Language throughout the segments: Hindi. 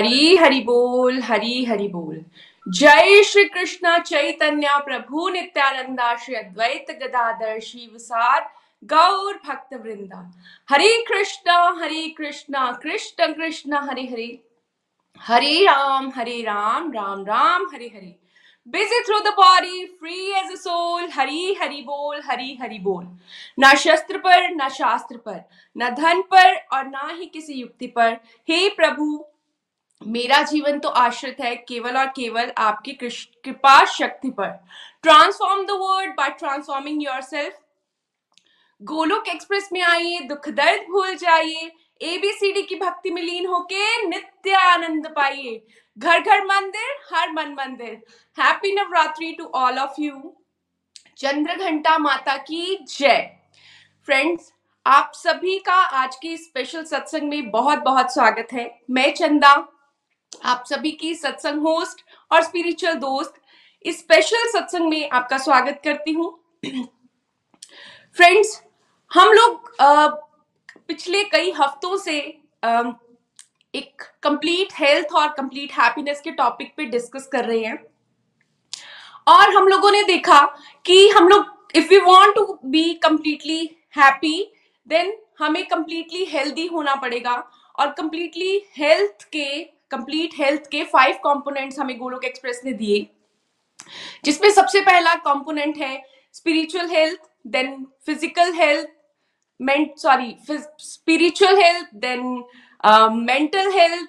हरी हरि बोल, हरी हरि बोल। जय श्री कृष्ण चैतन्य, प्रभु नित्यानंदा, श्री अद्वैत गदाधर, शिव सार, गौर भक्त वृंदा। हरे कृष्ण हरे कृष्ण कृष्ण कृष्ण, हरे हरे। हरे राम हरे राम राम राम, हरे हरे। Busy through the body, free as a soul, हरी हरि बोल, हरी हरि बोल। ना शस्त्र पर, ना शास्त्र पर, न धन पर और ना ही किसी युक्ति पर। हे प्रभु मेरा जीवन तो आश्रित है केवल और केवल आपकी कृपा शक्ति पर। Transform the world by transforming yourself Golok express में आइए, दुख दर्द भूल जाइए एबीसीडी की भक्ति में लीन होके नित्य आनंद पाइए। घर घर मंदिर, हर मन मंदिर। Happy Navratri to all of you Chandraghanta माता की जय। फ्रेंड्स आप सभी का आज के स्पेशल सत्संग में बहुत बहुत स्वागत है। मैं चंदा आप सभी की सत्संग होस्ट और स्पिरिचुअल दोस्त, इस स्पेशल सत्संग में आपका स्वागत करती हूँ। फ्रेंड्स हम लोग पिछले कई हफ्तों से एक कंप्लीट हेल्थ और कंप्लीट हैप्पीनेस के टॉपिक पे डिस्कस कर रहे हैं। और हम लोगों ने देखा कि हम लोग if you want to be completely happy then हमें कंप्लीटली हेल्दी होना पड़ेगा। और कंप्लीटली हेल्थ के कंप्लीट हेल्थ के फाइव कंपोनेंट्स हमें गोलोक एक्सप्रेस ने दिए। जिसमें सबसे पहला कंपोनेंट है spiritual health then physical health sorry spiritual health then mental health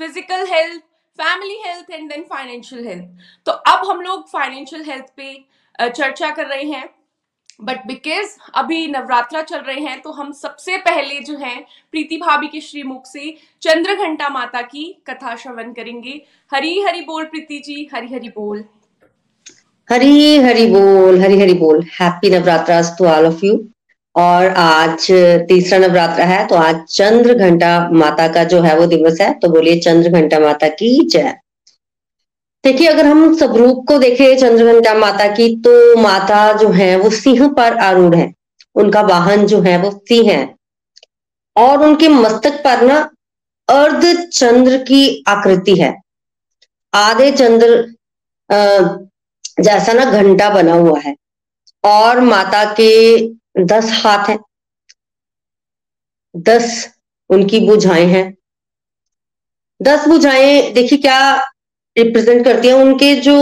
physical health family health and then financial health तो अब हम लोग फाइनेंशियल हेल्थ पे चर्चा कर रहे हैं। बट बिकॉज़ अभी नवरात्रा चल रहे हैं तो हम सबसे पहले जो है, प्रीति भाभी के श्रीमुख से चंद्र घंटा माता की कथा श्रवण करेंगे। हरी हरि बोल प्रीति जी, हरी हरि बोल। हरी हरि बोल, हरी हरि बोल। Happy Navratra to all of you और आज तीसरा नवरात्रा है तो आज चंद्र घंटा माता का जो है वो दिवस है तो बोलिए चंद्र घंटा माता की जय। देखिए, अगर हम स्वरूप को देखें चंद्रघंटा माता की तो माता जो है, वो सिंह पर आरूढ़ है। उनका वाहन जो है, वो सिंह है। और उनके मस्तक पर ना, अर्ध चंद्र की आकृति है। आधे चंद्र जैसा ना घंटा बना हुआ है। और माता के दस हाथ हैं। दस उनकी बुझाएँ हैं। दस बुझाएँ, देखिए क्या रिप्रेजेंट करती है, उनके जो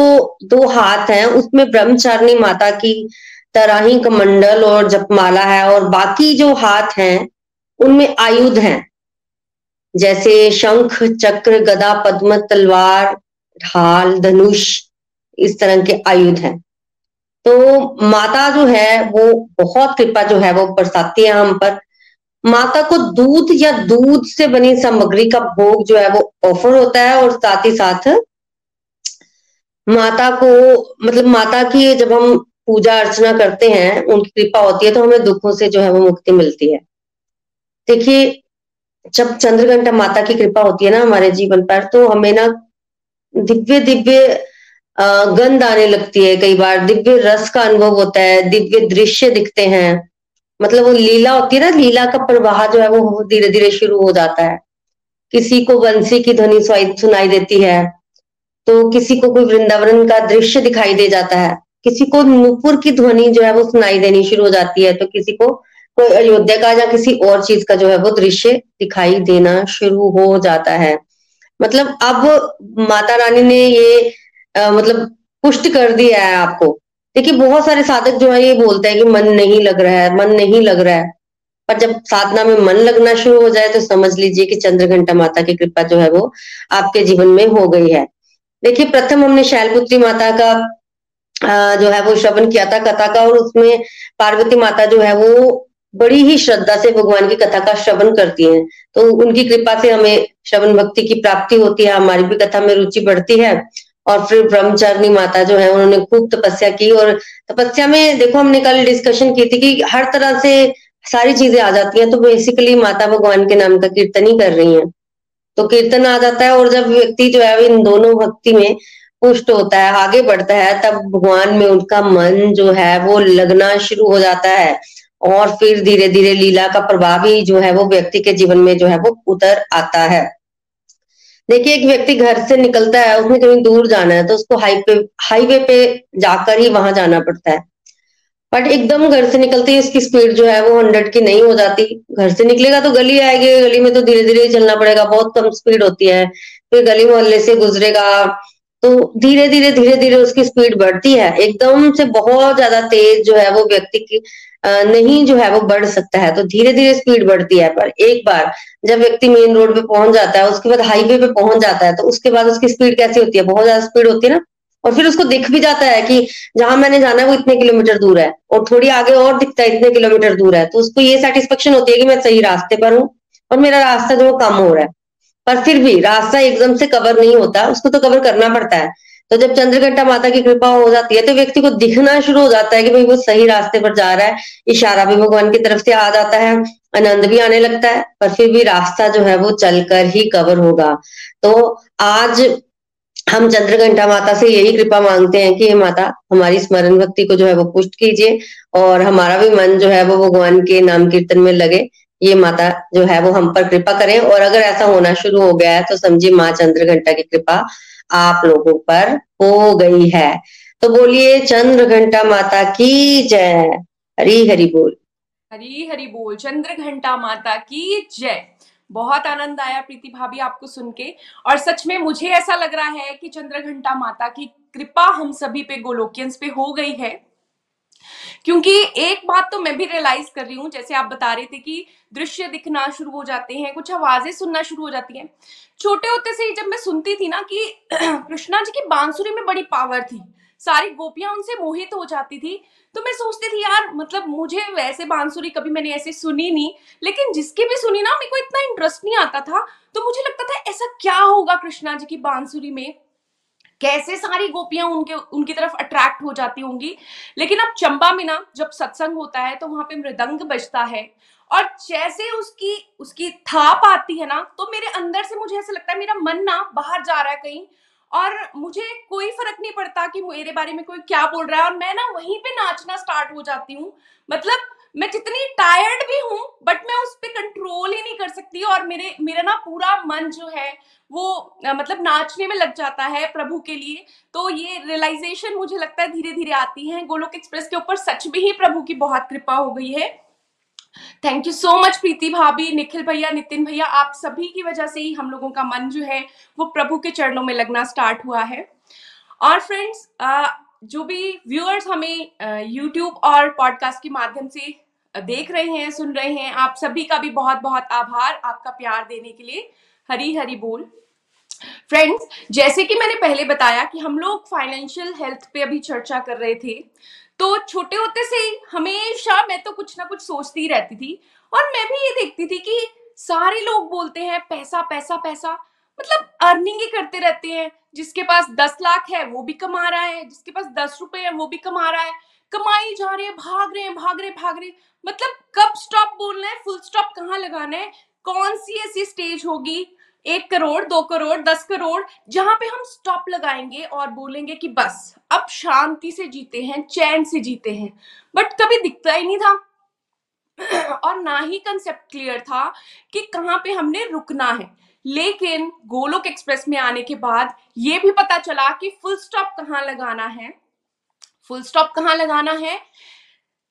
दो हाथ हैं, उसमें ब्रह्मचारिणी माता की तरह ही कमंडल और जपमाला है और बाकी जो हाथ हैं, उनमें आयुध हैं। जैसे शंख, चक्र, गदा, पद्म, तलवार, ढाल, धनुष, इस तरह के आयुध हैं। तो माता जो है, वो बहुत कृपा जो है, वो बरसाती है हम पर। माता को दूध या दूध से बनी सामग्री का भोग जो है, वो ऑफ़र होता है और साथ ही साथ माता को मतलब माता की जब हम पूजा अर्चना करते हैं, उनकी कृपा होती है तो हमें दुखों से जो है वो मुक्ति मिलती है। देखिए, जब चंद्रघंटा माता की कृपा होती है ना हमारे जीवन पर तो हमें ना दिव्य दिव्य गंध आने लगती है कई बार। दिव्य रस का अनुभव होता है, दिव्य दृश्य दिखते हैं। मतलब वो लीला होती है ना, लीला का प्रवाह जो है वो धीरे धीरे शुरू हो जाता है। किसी को बंसी की ध्वनि सुनाई देती है तो किसी को कोई वृंदावन का दृश्य दिखाई दे जाता है। किसी को नूपुर की ध्वनि जो है वो सुनाई देनी शुरू हो जाती है तो किसी को कोई अयोध्या का या किसी और चीज़ का जो है वो दृश्य दिखाई देना शुरू हो जाता है। मतलब अब माता रानी ने ये आ, मतलब पुष्ट कर दिया है आपको। देखिए बहुत सारे साधक जो है ये बोलते हैं कि मन नहीं लग रहा है मन नहीं लग रहा है। पर जब साधना में मन लगना शुरू हो जाए तो समझ लीजिए कि चंद्र घंटा माता की कृपा जो है वो आपके जीवन में हो गई है। देखिए, प्रथम हमने शैलपुत्री माता का जो है वो श्रवण किया था कथा का, और उसमें पार्वती माता जो है वो बड़ी ही श्रद्धा से भगवान की कथा का श्रवण करती हैं। तो उनकी कृपा से हमें श्रवण भक्ति की प्राप्ति होती है, हमारी भी कथा में रुचि बढ़ती है। और फिर ब्रह्मचारिणी माता जो है, उन्होंने खूब तपस्या की, और तपस्या में देखो, हमने कल डिस्कशन की थी कि हर तरह से सारी चीज़ें आ जाती हैं तो बेसिकली माता भगवान के नाम का कीर्तन ही कर रही हैं। तो कीर्तन आ जाता है और जब व्यक्ति जो है, इन दोनों भक्ति में पुष्ट होता है, आगे बढ़ता है, तब भगवान में उनका मन जो है, वो लगना शुरू हो जाता है। और फिर धीरे धीरे लीला का प्रभाव ही जो है, वो व्यक्ति के जीवन में जो है, वो उतर आता है। देखिए, एक व्यक्ति घर से निकलता है, उसने कहीं दूर जाना है तो उसको हाईवे हाईवे पे जाकर ही वहाँ जाना पड़ता है। बट एकदम घर से निकलते ही उसकी स्पीड जो है वो हंड्रेड की नहीं हो जाती। घर से निकलेगा तो गली आएगी, गली में तो धीरे धीरे चलना पड़ेगा, बहुत कम स्पीड होती है। फिर गली मोहल्ले से गुजरेगा। तो धीरे धीरे धीरे धीरे उसकी स्पीड बढ़ती है। एकदम से बहुत ज़्यादा तेज जो है वो व्यक्ति की नहीं जो है वो बढ़ सकता है। तो धीरे धीरे स्पीड बढ़ती है। पर एक बार जब व्यक्ति मेन रोड पे पहुँच जाता है, उसके बाद हाईवे पे पहुँच जाता है तो उसके बाद उसकी स्पीड कैसी होती है? बहुत ज़्यादा स्पीड होती है ना? और फिर उसको दिख भी जाता है कि जहाँ मैंने जाना है वो इतने किलोमीटर दूर है, और थोड़ी आगे और दिखता है, इतने किलोमीटर दूर है। तो उसको ये सेटिस्फेक्शन होती है कि मैं सही रास्ते पर हूँ, और मेरा रास्ता जो कम हो रहा है। पर फिर भी रास्ता एकदम से कवर नहीं होता, उसको तो कवर करना पड़ता है। तो जब चंद्रघंटा माता की कृपा हो जाती है तो व्यक्ति को दिखना शुरू हो जाता है कि भाई वो सही रास्ते पर जा रहा है। इशारा भी भगवान की तरफ़ से आ जाता है, आनंद भी आने लगता है, पर फिर भी रास्ता जो है वो चलकर ही कवर होगा। तो आज हम चंद्रघंटा माता से यही कृपा मांगते हैं कि माता, हमारी स्मरण भक्ति को जो है वो पुष्ट कीजिए और हमारा भी मन जो है वो भगवान के नाम कीर्तन में लगे। ये माता जो है वो हम पर कृपा करें और अगर ऐसा होना शुरू हो गया है तो समझिए माँ चंद्र घंटा की कृपा आप लोगों पर हो गई है। तो बोलिए, चंद्र घंटा माता की जय। हरी हरि बोल। हरी हरि बोल, चंद्र घंटा माता की जय। बहुत आनंद आया प्रीति भाभी आपको सुन के और सच में मुझे ऐसा लग रहा है कि चंद्र घंटा माता की कृपा हम सभी पे गोलोकियंस पे हो गई है। क्योंकि एक बात तो मैं भी रियलाइज़ कर रही हूँ, जैसे आप बता रहे थे कि दृश्य दिखना शुरू हो जाते हैं, कुछ आवाज़ें सुनना शुरू हो जाती हैं। छोटे होते से जब मैं सुनती थी ना कि कृष्णा जी की बांसुरी में बड़ी पावर थी, सारी गोपियाँ उनसे मोहित हो जाती थी तो मैं सोचती थी, यार मतलब मुझे वैसे बांसुरी कभी मैंने ऐसे सुनी नहीं, लेकिन जिसकी भी सुनी ना, मेरे को इतना इंटरेस्ट नहीं आता था। तो मुझे लगता था, ऐसा क्या होगा कृष्णा जी की बांसुरी में? कैसे सारी गोपियाँ उनके, उनकी तरफ़ अट्रैक्ट हो जाती होंगी? लेकिन अब चंबा में ना, जब सत्संग होता है तो वहाँ पे मृदंग बजता है। और जैसे उसकी उसकी थाप आती है ना तो मेरे अंदर से मुझे ऐसा लगता है, मेरा मन ना बाहर जा रहा है कहीं। और मुझे कोई फ़र्क नहीं पड़ता कि मेरे बारे में कोई क्या बोल रहा है और मैं ना वहीं पे नाचना स्टार्ट हो जाती हूँ। मतलब मैं जितनी टायर्ड भी हूँ बट मैं उस पर कंट्रोल ही नहीं कर सकती और मेरे, मेरा ना पूरा मन जो है, वो मतलब नाचने में लग जाता है प्रभु के लिए। तो ये रियलाइजेशन मुझे लगता है धीरे धीरे आती है। गोलोक एक्सप्रेस के ऊपर सच में ही प्रभु की बहुत कृपा हो गई है। Thank you so much Preeti भाभी निखिल भैया नितिन भैया, आप सभी की वजह से ही हम लोगों का मन जो है, वो प्रभु के चरणों में लगना स्टार्ट हुआ है। और फ्रेंड्स जो भी व्यूअर्स हमें यूट्यूब और पॉडकास्ट के माध्यम से देख रहे हैं, सुन रहे हैं, आप सभी का भी बहुत बहुत आभार, आपका प्यार देने के लिए। हरी हरी बोल। फ्रेंड्स जैसे कि मैंने पहले बताया कि हम लोग फाइनेंशियल हेल्थ पे अभी चर्चा कर रहे थे तो छोटे होते से हमेशा मैं तो कुछ ना कुछ सोचती रहती थी और मैं भी ये देखती थी कि सारे लोग बोलते हैं, पैसा पैसा पैसा। मतलब अर्निंग ही करते रहते हैं। जिसके पास दस लाख है, वो भी कमा रहा है। जिसके पास दस रुपए है, वो भी कमा रहा है। कमाई जा रहे हैं, भाग रहे हैं, भाग रहे भाग रहे मतलब कब स्टॉप बोलना है फुल स्टॉप कहाँ लगाना है? कौन सी ऐसी स्टेज होगी एक करोड़, दो करोड़, दस करोड़, जहाँ पे हम स्टॉप लगाएँगे और बोलेंगे कि बस, अब शांति से जीते हैं, चैन से जीते हैं। बट कभी दिखता ही नहीं था। और ना ही कंसेप्ट क्लियर था कि कहाँ पे हमने रुकना है। लेकिन गोलोक एक्सप्रेस में आने के बाद ये भी पता चला कि फुल स्टॉप कहाँ लगाना है। फुल स्टॉप कहाँ लगाना है?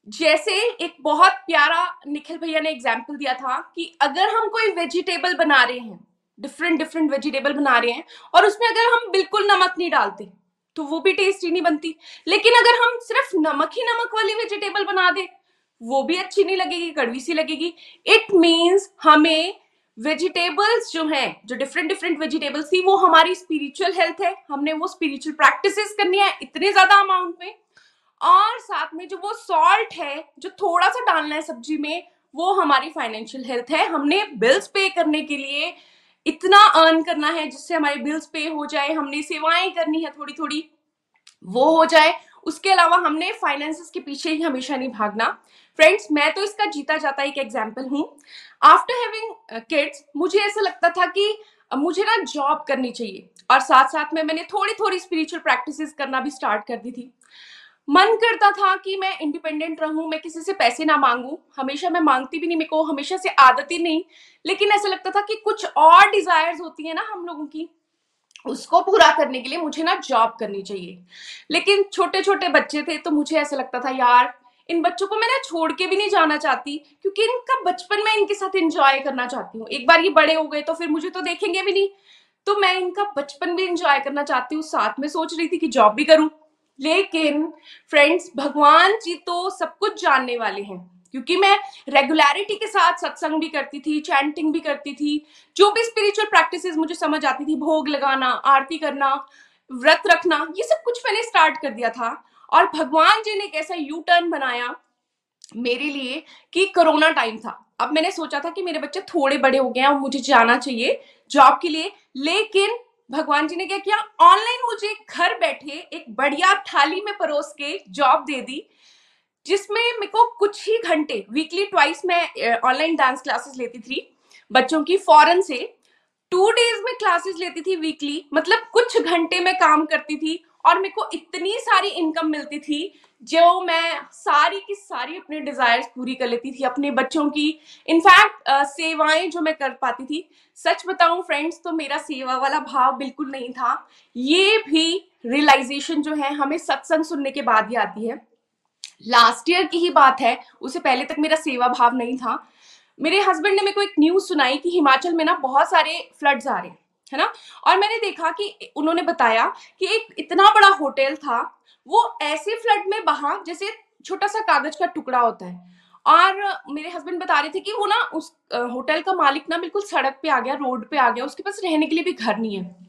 जैसे एक बहुत प्यारा निखिल भैया ने एग्ज़ाम्पल दिया था कि अगर हम कोई वेजिटेबल बना रहे हैं डिफरेंट डिफरेंट वेजिटेबल बना रहे हैं और उसमें अगर हम बिल्कुल नमक नहीं डालते तो वो भी टेस्टी नहीं बनती। लेकिन अगर हम सिर्फ़ नमक ही नमक वाली वेजिटेबल बना दे, वो भी अच्छी नहीं लगेगी, कड़वी सी लगेगी। इट मीन्स हमें वेजिटेबल्स जो हैं, जो डिफरेंट डिफरेंट वेजिटेबल्स थी, वो हमारी स्पिरिचुअल हेल्थ है। हमने वो स्पिरिचुअल प्रैक्टिसेस करनी है इतने ज़्यादा अमाउंट में। और साथ में जो वो सॉल्ट है, जो थोड़ा सा डालना है सब्ज़ी में, वो हमारी फाइनेंशियल हेल्थ है। हमने बिल्स पे करने के लिए इतना अर्न करना है जिससे हमारे बिल्स पे हो जाए, हमने सेवाएँ करनी है थोड़ी थोड़ी वो हो जाए। उसके अलावा हमने फाइनेंसेस के पीछे ही हमेशा नहीं भागना। फ्रेंड्स मैं तो इसका जीता जाता एक एग्ज़ाम्पल हूँ। आफ्टर हैविंग किड्स मुझे ऐसा लगता था कि मुझे ना जॉब करनी चाहिए। और साथ साथ में मैंने थोड़ी थोड़ी स्पिरिचुअल प्रैक्टिसेस करना भी स्टार्ट कर दी थी। मन करता था कि मैं इंडिपेंडेंट रहूँ, मैं किसी से पैसे ना मांगू। हमेशा मैं मांगती भी नहीं, मेरे को हमेशा से आदत ही नहीं। लेकिन ऐसा लगता था कि कुछ और डिजायर्स होती है ना हम लोगों की, उसको पूरा करने के लिए मुझे ना जॉब करनी चाहिए। लेकिन छोटे छोटे बच्चे थे तो मुझे ऐसा लगता था, यार, इन बच्चों को मैं ना छोड़ के भी नहीं जाना चाहती, क्योंकि इनका बचपन में इनके साथ एंजॉय करना चाहती हूँ। एक बार ये बड़े हो गए तो फिर मुझे तो देखेंगे भी नहीं। तो मैं इनका बचपन भी एंजॉय करना चाहती हूँ, साथ में सोच रही थी कि जॉब भी करूँ। लेकिन फ्रेंड्स भगवान जी तो सब कुछ जानने वाले हैं। क्योंकि मैं रेगुलरिटी के साथ सत्संग भी करती थी चैंटिंग भी करती थी, जो भी स्पिरिचुअल प्रैक्टिसेस मुझे समझ आती थी, भोग लगाना, आरती करना, व्रत रखना, ये सब कुछ मैंने स्टार्ट कर दिया था। और भगवान जी ने एक ऐसा यू टर्न बनाया मेरे लिए कि कोरोना टाइम था। अब मैंने सोचा था कि मेरे बच्चे थोड़े बड़े हो गए हैं और मुझे जाना चाहिए जॉब के लिए, लेकिन भगवान जी ने क्या किया? ऑनलाइन मुझे घर बैठे एक बढ़िया थाली में परोस के जॉब दे दी, जिसमें मेरे को कुछ ही घंटे वीकली ट्वाइस मैं ऑनलाइन डांस क्लासेस लेती थी बच्चों की फॉरन से। टू डेज़ में क्लासेस लेती थी वीकली मतलब कुछ घंटे में काम करती थी। और मेरे को इतनी सारी इनकम मिलती थी जो मैं सारी की सारी अपने डिजायर्स पूरी कर लेती थी, अपने बच्चों की। इनफैक्ट सेवाएँ जो मैं कर पाती थी, सच बताऊँ फ्रेंड्स तो मेरा सेवा वाला भाव बिल्कुल नहीं था। ये भी रियलाइजेशन जो है, हमें सत्संग सुनने के बाद ही आती है। लास्ट ईयर की ही बात है, उससे पहले तक मेरा सेवा भाव नहीं था। मेरे हस्बैंड ने मेरे को एक न्यूज़ सुनाई कि हिमाचल में ना बहुत सारे फ्लड्स आ रहे हैं। है ना? और मैंने देखा कि उन्होंने बताया कि एक इतना बड़ा होटल था, वो ऐसे फ्लड में बहा जैसे छोटा सा कागज़ का टुकड़ा होता है। और मेरे हस्बैंड बता रहे थे कि वो ना उस होटल का मालिक ना बिल्कुल सड़क पे आ गया, रोड पे आ गया, उसके पास रहने के लिए भी घर नहीं है।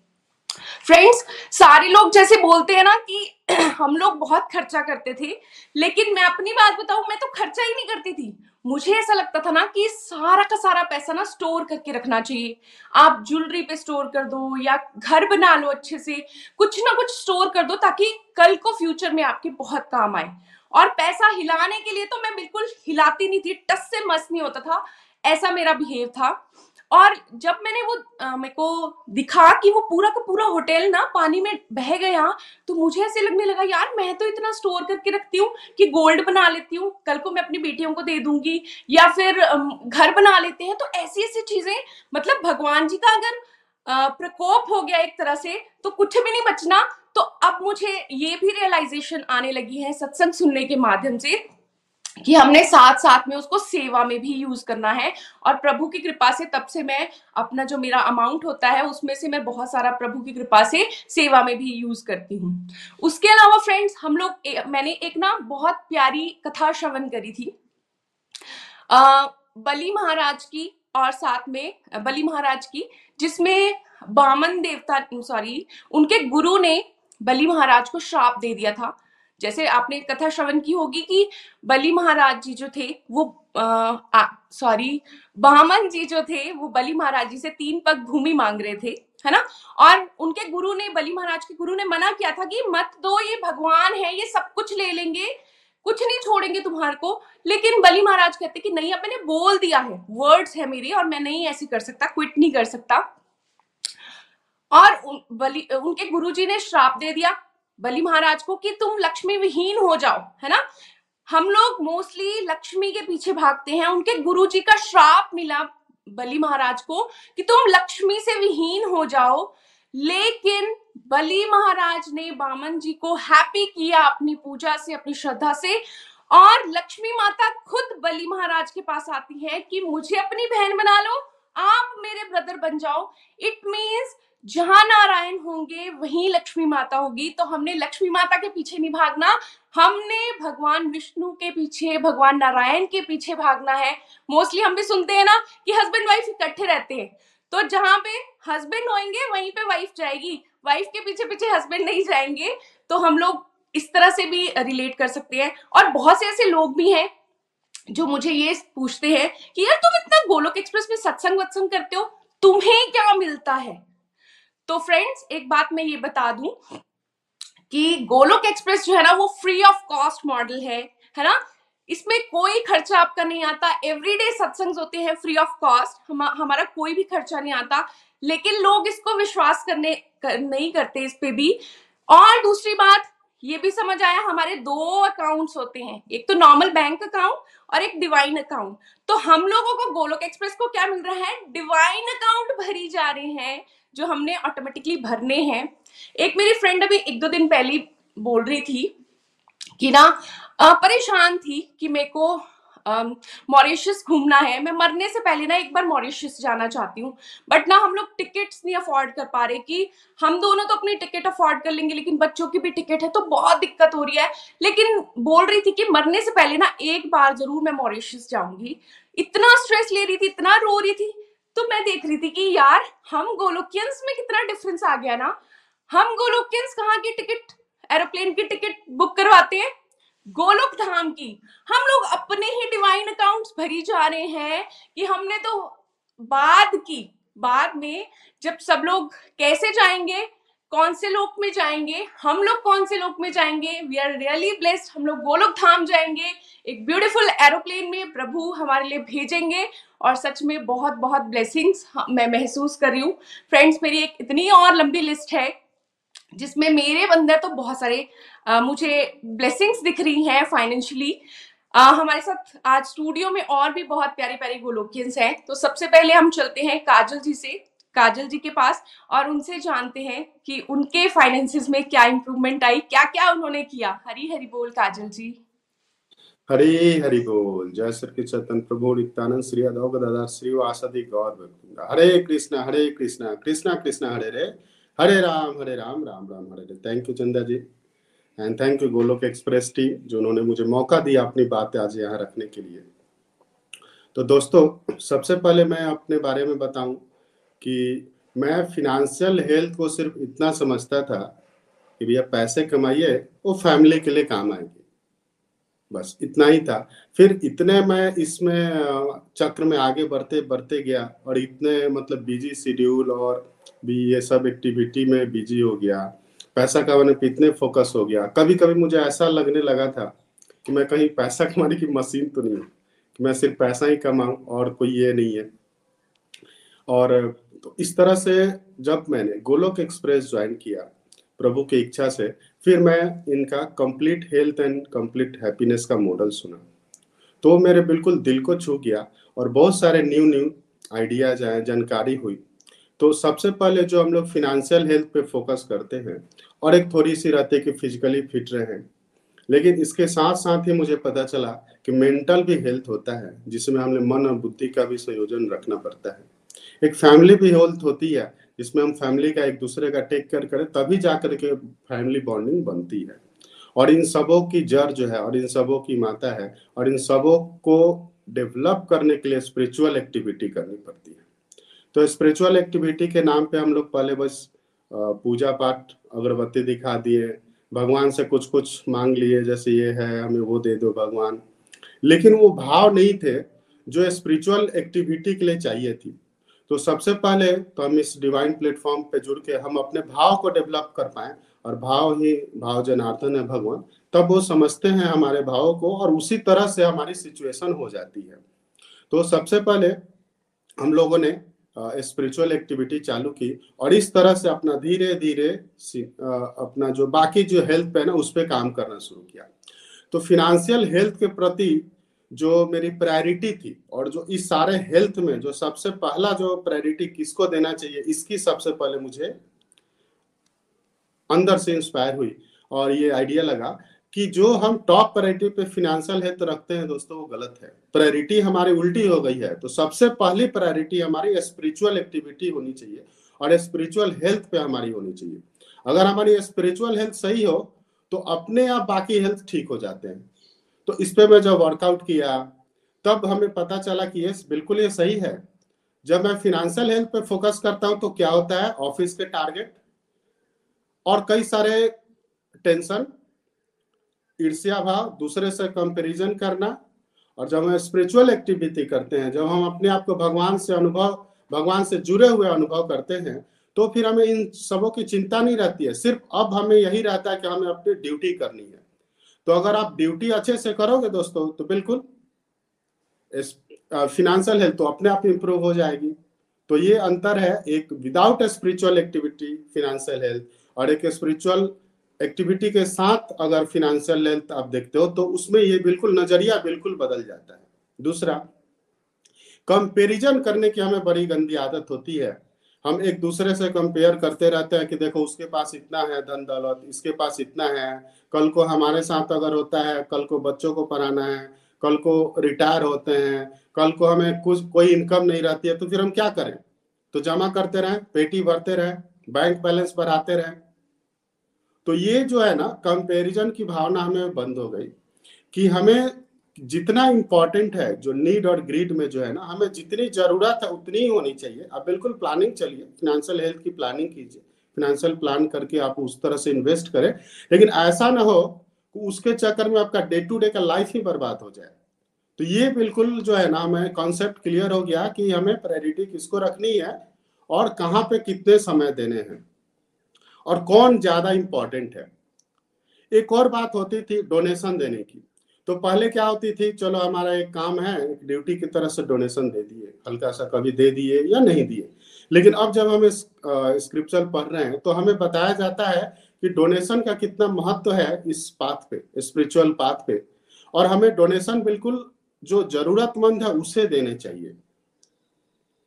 फ्रेंड्स सारे लोग जैसे बोलते हैं ना कि हम लोग बहुत खर्चा करते थे, लेकिन मैं अपनी बात बताऊँ, मैं तो खर्चा ही नहीं करती थी। मुझे ऐसा लगता था ना कि सारा का सारा पैसा ना स्टोर करके रखना चाहिए। आप ज्वेलरी पे स्टोर कर दो या घर बना लो अच्छे से, कुछ ना कुछ स्टोर कर दो ताकि कल को फ्यूचर में आपके बहुत काम आए। और पैसा हिलाने के लिए तो मैं बिल्कुल हिलाती नहीं थी, टस से मस नहीं होता था, ऐसा मेरा बिहेव था। और जब मैंने वो मेरे को दिखा कि वो पूरा का पूरा होटल ना पानी में बह गया तो मुझे ऐसे लगने लगा, यार, मैं तो इतना स्टोर करके रखती हूँ कि गोल्ड बना लेती हूँ, कल को मैं अपनी बेटियों को दे दूँगी या फिर घर बना लेते हैं। तो ऐसी ऐसी चीज़ें मतलब भगवान जी का अगर प्रकोप हो गया एक तरह से तो कुछ भी नहीं बचना। तो अब मुझे ये भी रियलाइजेशन आने लगी है सत्संग सुनने के माध्यम से कि हमने साथ साथ में उसको सेवा में भी यूज़ करना है। और प्रभु की कृपा से तब से मैं अपना जो मेरा अमाउंट होता है उसमें से मैं बहुत सारा प्रभु की कृपा से सेवा में भी यूज़ करती हूँ। उसके अलावा फ्रेंड्स हम लोग मैंने एक ना बहुत प्यारी कथा श्रवण करी थी। आ, बली महाराज की और साथ में बली महाराज की जिसमें बामन देवता सॉरी उनके गुरु ने बली महाराज को श्राप दे दिया था। जैसे आपने कथा श्रवण की होगी कि बलि महाराज जी जो थे वो सॉरी बामन जी जो थे वो बलि महाराज जी से तीन पग भूमि मांग रहे थे है ना? और उनके गुरु ने बलि महाराज के गुरु ने मना किया था कि मत दो ये भगवान है ये सब कुछ ले लेंगे कुछ नहीं छोड़ेंगे तुम्हारे को। लेकिन बलि महाराज कहते कि नहीं अब मैंने बोल दिया है वर्ड्स है मेरे और मैं नहीं ऐसी कर सकता क्विट नहीं कर सकता। और उन, बलि उनके गुरुजी ने श्राप दे दिया बलि महाराज को कि तुम लक्ष्मी विहीन हो जाओ, है ना? हम लोग मोस्टली लक्ष्मी के पीछे भागते हैं, उनके गुरु जी का श्राप मिला बलि महाराज को कि तुम लक्ष्मी से विहीन हो जाओ। लेकिन बलि महाराज ने बामन जी को हैप्पी किया अपनी पूजा से, अपनी श्रद्धा से। और लक्ष्मी माता खुद बलि महाराज के पास आती है कि मुझे अपनी बहन बना लो, आप मेरे ब्रदर बन जाओ। इट मीन्स जहाँ नारायण होंगे, वहीं लक्ष्मी माता होगी। तो हमने लक्ष्मी माता के पीछे नहीं भागना, हमने भगवान विष्णु के पीछे, भगवान नारायण के पीछे भागना है। मोस्टली हम भी सुनते हैं ना कि हस्बैंड वाइफ इकट्ठे रहते हैं। तो जहाँ पे हस्बैंड होंगे, वहीं पे वाइफ जाएगी। वाइफ के पीछे पीछे हस्बैंड नहीं जाएँगे। तो हम लोग इस तरह से भी रिलेट कर सकते हैं। और बहुत से ऐसे लोग भी हैं जो मुझे ये पूछते हैं कि यार तुम इतना गोलोक एक्सप्रेस में सत्संग वत्संग करते हो, तुम्हें क्या मिलता है? तो फ्रेंड्स एक बात मैं ये बता दूँ कि गोलोक एक्सप्रेस जो है ना वो फ्री ऑफ़ कॉस्ट मॉडल है है ना? इसमें कोई खर्चा आपका नहीं आता। एवरीडे सत्संग होते हैं फ्री ऑफ़ कॉस्ट हम, हमारा कोई भी खर्चा नहीं आता। लेकिन लोग इसको विश्वास करने कर, नहीं करते इस पे भी। और दूसरी बात ये भी समझ आया हमारे दो अकाउंट्स होते हैं। एक तो नॉर्मल बैंक अकाउंट और एक डिवाइन अकाउंट तो हम लोगों को गोलोक एक्सप्रेस को क्या मिल रहा है? डिवाइन अकाउंट भरी जा रहे हैं। जो हमने ऑटोमेटिकली भरने हैं। एक मेरी फ्रेंड अभी एक दो दिन पहले बोल रही थी कि ना परेशान थी कि मेरे को मॉरिशस घूमना है। मैं मरने से पहले ना एक बार मॉरिशस जाना चाहती हूँ। बट ना हम लोग टिकट्स नहीं अफोर्ड कर पा रहे कि हम दोनों तो अपनी टिकट अफोर्ड कर लेंगे, लेकिन बच्चों की भी टिकट है तो बहुत दिक्कत हो रही है। लेकिन बोल रही थी कि मरने से पहले ना एक बार ज़रूर मैं मॉरिशस जाऊँगी। इतना स्ट्रेस ले रही थी, इतना रो रही थी तो मैं देख रही थी कि यार, हम गोलोकियंस में कितना डिफरेंस आ गया ना। हम गोलोकियंस कहाँ की टिकट एरोप्लेन की टिकट बुक करवाते हैं? गोलोक धाम की। हम लोग अपने ही डिवाइन अकाउंट्स भरी जा रहे हैं कि हमने तो बाद की, बाद में जब सब लोग कैसे जाएँगे, कौन से लोक में जाएँगे, हम लोग कौन से लोक में जाएँगे? वी आर रियली ब्लेस्ड हम लोग गोलोक धाम जाएँगे। एक ब्यूटीफुल एरोप्लेन में प्रभु हमारे लिए भेजेंगे। और सच में बहुत बहुत ब्लेसिंग्स मैं महसूस कर रही हूँ। फ्रेंड्स मेरी एक इतनी और लंबी लिस्ट है जिसमें मेरे अंदर तो बहुत सारे आ, मुझे ब्लेसिंग्स दिख रही हैं फाइनेंशियली हमारे साथ आज स्टूडियो में और भी बहुत प्यारी प्यारी गोलोकियंस हैं। तो सबसे पहले हम चलते हैं काजल जी से काजल जी के पास और उनसे जानते हैं कि उनके फाइनेंसिस में क्या इंप्रूवमेंट आई क्या क्या उन्होंने किया। हरी हरी बोल काजल जी। हरी हरि बोल। जय श्री चैतन्य प्रभु, नित्यानंद श्री अदोग दादा, श्री वासदि गौर हरे कृष्णा हरे कृष्णा कृष्णा कृष्णा, हरे रे। Hare Ram Hare Ram Ram Ram, Hare Hare thank you Chanda ji. And thank you Golok express team, जो उन्होंने मुझे मौका दिया अपनी बात आज यहाँ रखने के लिए। तो दोस्तों, सबसे पहले मैं अपने बारे में बताऊँ कि मैं फिनेंशियल हेल्थ को सिर्फ़ इतना समझता था कि भैया पैसे कमाइए, वो फैमिली के लिए काम आएँगे। बस इतना ही था। फिर इतने मैं इसमें चक्र में आगे बढ़ते बढ़ते गया और इतने मतलब बिज़ी शेड्यूल और भी ये सब एक्टिविटी में बिज़ी हो गया। पैसा कमाने पे इतने फोकस हो गया। कभी कभी मुझे ऐसा लगने लगा था कि मैं कहीं पैसा कमाने की मशीन तो नहीं हूँ, कि मैं सिर्फ़ पैसा ही कमाऊं और कोई ये नहीं है। और तो इस तरह से जब मैंने गोलोक एक्सप्रेस ज्वाइन किया प्रभु की इच्छा से फिर मैं इनका complete health and complete happiness का मॉडल सुना। तो मेरे बिल्कुल दिल को छू गया और बहुत सारे न्यू न्यू आइडियाज़ आए, जानकारी हुई। तो सबसे पहले जो हम लोग फिनेंशियल हेल्थ पे फोकस करते हैं और एक थोड़ी सी रहती है कि फिजिकली फिट रहे लेकिन इसके साथ साथ ही मुझे पता चला कि मेंटल भी हेल्थ होता है, जिसमें हमें मन और बुद्धि का भी संयोजन रखना पड़ता है। एक फैमिली भी हेल्थ होती है जिसमें हम फैमिली का एक दूसरे का टेक केयर करें, तभी जा करके फैमिली बॉन्डिंग बनती है। और इन सबों की जड़ जो है, और इन सबों की माता है, और इन सबों को डेवलप करने के लिए स्पिरिचुअल एक्टिविटी करनी पड़ती है। तो स्पिरिचुअल एक्टिविटी के नाम पे हम लोग पहले बस पूजा पाठ, अगरबत्ती दिखा दिए, भगवान से कुछ कुछ मांग लिए, जैसे ये है, हमें वो दे दो भगवान। लेकिन वो भाव नहीं थे जो स्पिरिचुअल एक्टिविटी के लिए चाहिए थी। तो सबसे पहले तो हम इस डिवाइन प्लेटफॉर्म पे जुड़ के हम अपने भाव को डेवलप कर पाए और भाव ही भाव जनार्दन है भगवान, तब वो समझते हैं हमारे भाव को और उसी तरह से हमारी सिचुएशन हो जाती है। तो सबसे पहले हम लोगों ने स्पिरिचुअल एक्टिविटी चालू की और इस तरह से अपना धीरे धीरे अपना जो बाकी जो हेल्थ पे ना, उस पर काम करना शुरू किया। तो फिनेंशियल हेल्थ के प्रति जो मेरी प्रायोरिटी थी और जो इस सारे हेल्थ में जो सबसे पहला जो प्रायोरिटी किसको देना चाहिए, इसकी सबसे पहले मुझे अंदर से इंस्पायर हुई और ये आइडिया लगा कि जो हम टॉप प्रायोरिटी पे फिनेंशियल हेल्थ रखते हैं दोस्तों, वो गलत है। प्रायोरिटी हमारी उल्टी हो गई है तो सबसे पहली प्रायोरिटी हमारी स्पिरिचुअल एक्टिविटी होनी चाहिए और स्पिरिचुअल हेल्थ पे हमारी होनी चाहिए। अगर हमारी स्पिरिचुअल हेल्थ सही हो तो अपने आप बाकी हेल्थ ठीक हो जाते हैं। तो इस पे मैं जब वर्कआउट किया, तब हमें पता चला कि ये बिल्कुल ये सही है। जब मैं फिनेंशियल हेल्थ पे फोकस करता हूँ तो क्या होता है? ऑफ़िस के टारगेट और कई सारे टेंशन ईर्ष्या भाव, दूसरे से कंपैरिजन करना और जब हम स्पिरिचुअल एक्टिविटी करते हैं, जब हम अपने आप को भगवान से अनुभव, भगवान से जुड़े हुए अनुभव करते हैं तो फिर हमें इन सबों की चिंता नहीं रहती है। सिर्फ़ अब हमें यही रहता है कि हमें अपनी ड्यूटी करनी है। तो अगर आप ड्यूटी अच्छे से करोगे दोस्तों तो बिल्कुल फिनेंशियल हेल्थ तो अपने आप इंप्रूव हो जाएगी। तो ये अंतर है एक without spiritual activity financial health और एक स्पिरिचुअल एक्टिविटी के साथ अगर फिनेंशियल हेल्थ आप देखते हो तो उसमें ये बिल्कुल नज़रिया बिल्कुल बदल जाता है। दूसरा कंपेरिजन करने की हमें बड़ी गंदी आदत होती है। हम एक दूसरे से कंपेयर करते रहते हैं कि देखो उसके पास इतना है, धन दौलत, इसके पास इतना है, कल को हमारे साथ अगर होता है, कल को बच्चों को पढ़ाना है, कल को रिटायर होते हैं, कल को हमें कुछ, कोई इनकम नहीं रहती है तो फिर हम क्या करें? तो जमा करते रहें, पेटी भरते रहें बैंक बैलेंस बढ़ाते रहें। तो ये जो है ना कंपैरिजन की भावना हमें बंद हो गई कि हमें जितना इंपॉर्टेंट है, जो नीड और ग्रीड में जो है ना, हमें जितनी ज़रूरत है, उतनी ही होनी चाहिए। आप बिल्कुल प्लानिंग चलिए फिनेंशियल हेल्थ की प्लानिंग कीजिए। फिनेंशियल प्लान करके आप उस तरह से इन्वेस्ट करें। लेकिन ऐसा ना हो कि उसके चक्कर में आपका डे टू डे का लाइफ ही बर्बाद हो जाए। तो ये बिल्कुल जो है ना, हमें कॉन्सेप्ट क्लियर हो गया कि हमें प्रायोरिटी किसको रखनी है और कहाँ पे कितने समय देने हैं और कौन ज़्यादा इंपॉर्टेंट है। एक और बात होती थी डोनेशन देने की। तो पहले क्या होती थी? चलो हमारा एक काम है, एक ड्यूटी की तरह से डोनेशन दे दिए, हल्का सा कभी दे दिए या नहीं दिए। लेकिन अब जब हम इस स्क्रिप्चर पढ़ रहे हैं तो हमें बताया जाता है कि डोनेशन का कितना महत्व है इस पाथ पे स्पिरिचुअल पाथ पे। और हमें डोनेशन बिल्कुल जो जरूरतमंद है, उसे देने चाहिए।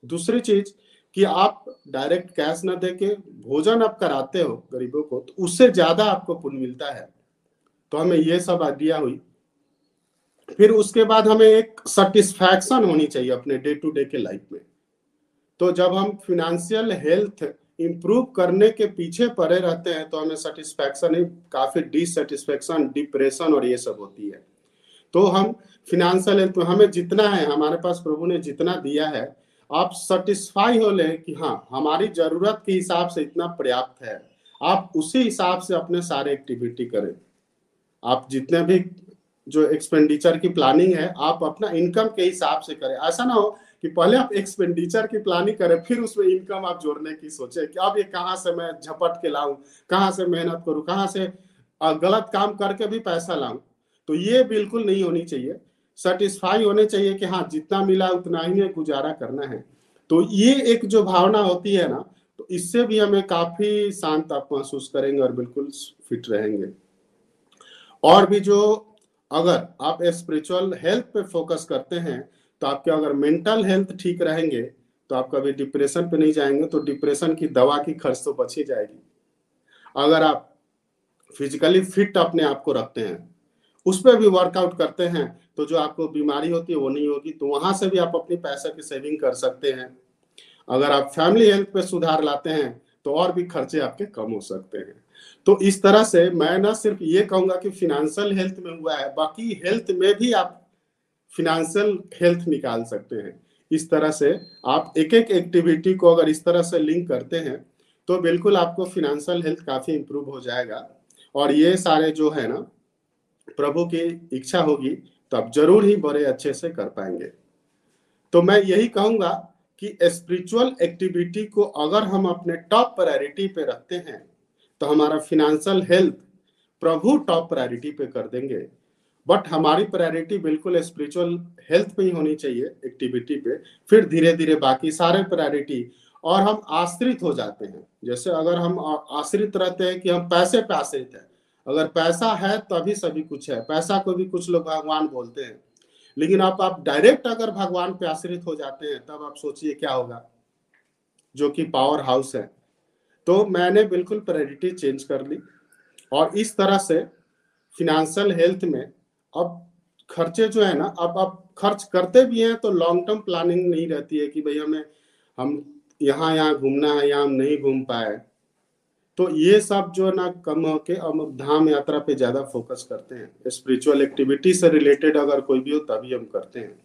दूसरी चीज़ कि आप डायरेक्ट कैश ना देके भोजन आप कराते हो गरीबों को तो उससे ज़्यादा आपको पुण्य मिलता है। तो हमें ये सब आइडिया हुई। फिर उसके बाद हमें एक सेटिस्फैक्शन होनी चाहिए अपने डे टू डे के लाइफ में। तो जब हम फिनेंशियल हेल्थ इंप्रूव करने के पीछे पड़े रहते हैं तो हमें सेटिस्फैक्शन काफ़ी डिससेटिस्फैक्शन डिप्रेशन और ये सब होती है। तो हम फिनेंशियल हेल्थ में, हमें जितना है, हमारे पास प्रभु ने जितना दिया है, आप सेटिस्फाई हो ले कि हाँ हमारी ज़रूरत के हिसाब से इतना पर्याप्त है। आप उसी हिसाब से अपने सारे एक्टिविटी करें। आप जितने भी जो एक्सपेंडिचर की प्लानिंग है, आप अपना इनकम के हिसाब से करें। ऐसा ना हो कि पहले आप एक्सपेंडिचर की प्लानिंग करें, फिर उसमें इनकम आप जोड़ने की सोचे कि अब ये कहाँ से मैं झपट के लाऊं, कहाँ से मेहनत करूँ, कहाँ से गलत काम करके भी पैसा लाऊं। तो ये बिल्कुल नहीं होनी चाहिए। सेटिस्फाई होने चाहिए कि हाँ जितना मिला उतना ही, गुजारा करना है। तो ये एक जो भावना होती है ना तो इससे भी हमें काफ़ी शांत आप महसूस करेंगे और बिल्कुल फिट रहेंगे। और भी जो अगर आप स्पिरिचुअल हेल्थ पे फोकस करते हैं तो आपके अगर मेंटल हेल्थ ठीक रहेंगे तो आप कभी डिप्रेशन पे नहीं जाएँगे तो डिप्रेशन की दवा की खर्च तो बच जाएगी। अगर आप फिजिकली फिट अपने आप को रखते हैं, उस पर भी वर्कआउट करते हैं तो जो आपको बीमारी होती है, वो नहीं होगी तो वहाँ से भी आप अपनी पैसा की सेविंग कर सकते हैं। अगर आप फैमिली हेल्थ पे सुधार लाते हैं तो और भी खर्चे आपके कम हो सकते हैं। तो इस तरह से मैं ना सिर्फ़ ये कहूँगा कि फिनेंशियल हेल्थ में हुआ है, बाकी हेल्थ में भी आप फिनेंशियल हेल्थ निकाल सकते हैं। इस तरह से आप एक एक एक्टिविटी को अगर इस तरह से लिंक करते हैं तो बिल्कुल आपको फिनेंशियल हेल्थ काफ़ी इंप्रूव हो जाएगा। और ये सारे जो है ना, प्रभु की इच्छा होगी तो आप ज़रूर ही बड़े अच्छे से कर पाएँगे। तो मैं यही कहूँगा कि स्पिरिचुअल एक्टिविटी को अगर हम अपने टॉप प्रायोरिटी पे रखते हैं तो हमारा फिनेंशियल हेल्थ प्रभु टॉप प्रायोरिटी पे कर देंगे। बट हमारी प्रायोरिटी बिल्कुल स्पिरिचुअल हेल्थ पे ही होनी चाहिए एक्टिविटी पे। फिर धीरे धीरे बाकी सारे प्रायोरिटी और हम आश्रित हो जाते हैं। जैसे अगर हम आश्रित रहते हैं कि हम पैसे पे आश्रित हैं, अगर पैसा है तभी सभी कुछ है। पैसा को भी कुछ लोग भगवान बोलते हैं। लेकिन आप आप डायरेक्ट अगर भगवान पे आश्रित हो जाते हैं, तब आप सोचिए क्या होगा। जो कि पावर हाउस है। तो मैंने बिल्कुल प्रायोरिटी चेंज कर ली। और इस तरह से फिनेंशियल हेल्थ में अब खर्चे जो है ना, अब अब खर्च करते भी हैं तो लॉन्ग टर्म प्लानिंग नहीं रहती है कि भाई हमें, हम यहाँ यहाँ घूमना है, यहाँ हम नहीं घूम पाए। तो ये सब जो है ना कम होके हम धाम यात्रा पे ज़्यादा फोकस करते हैं। स्पिरिचुअल एक्टिविटी से रिलेटेड अगर कोई भी हो, तभी हम करते हैं।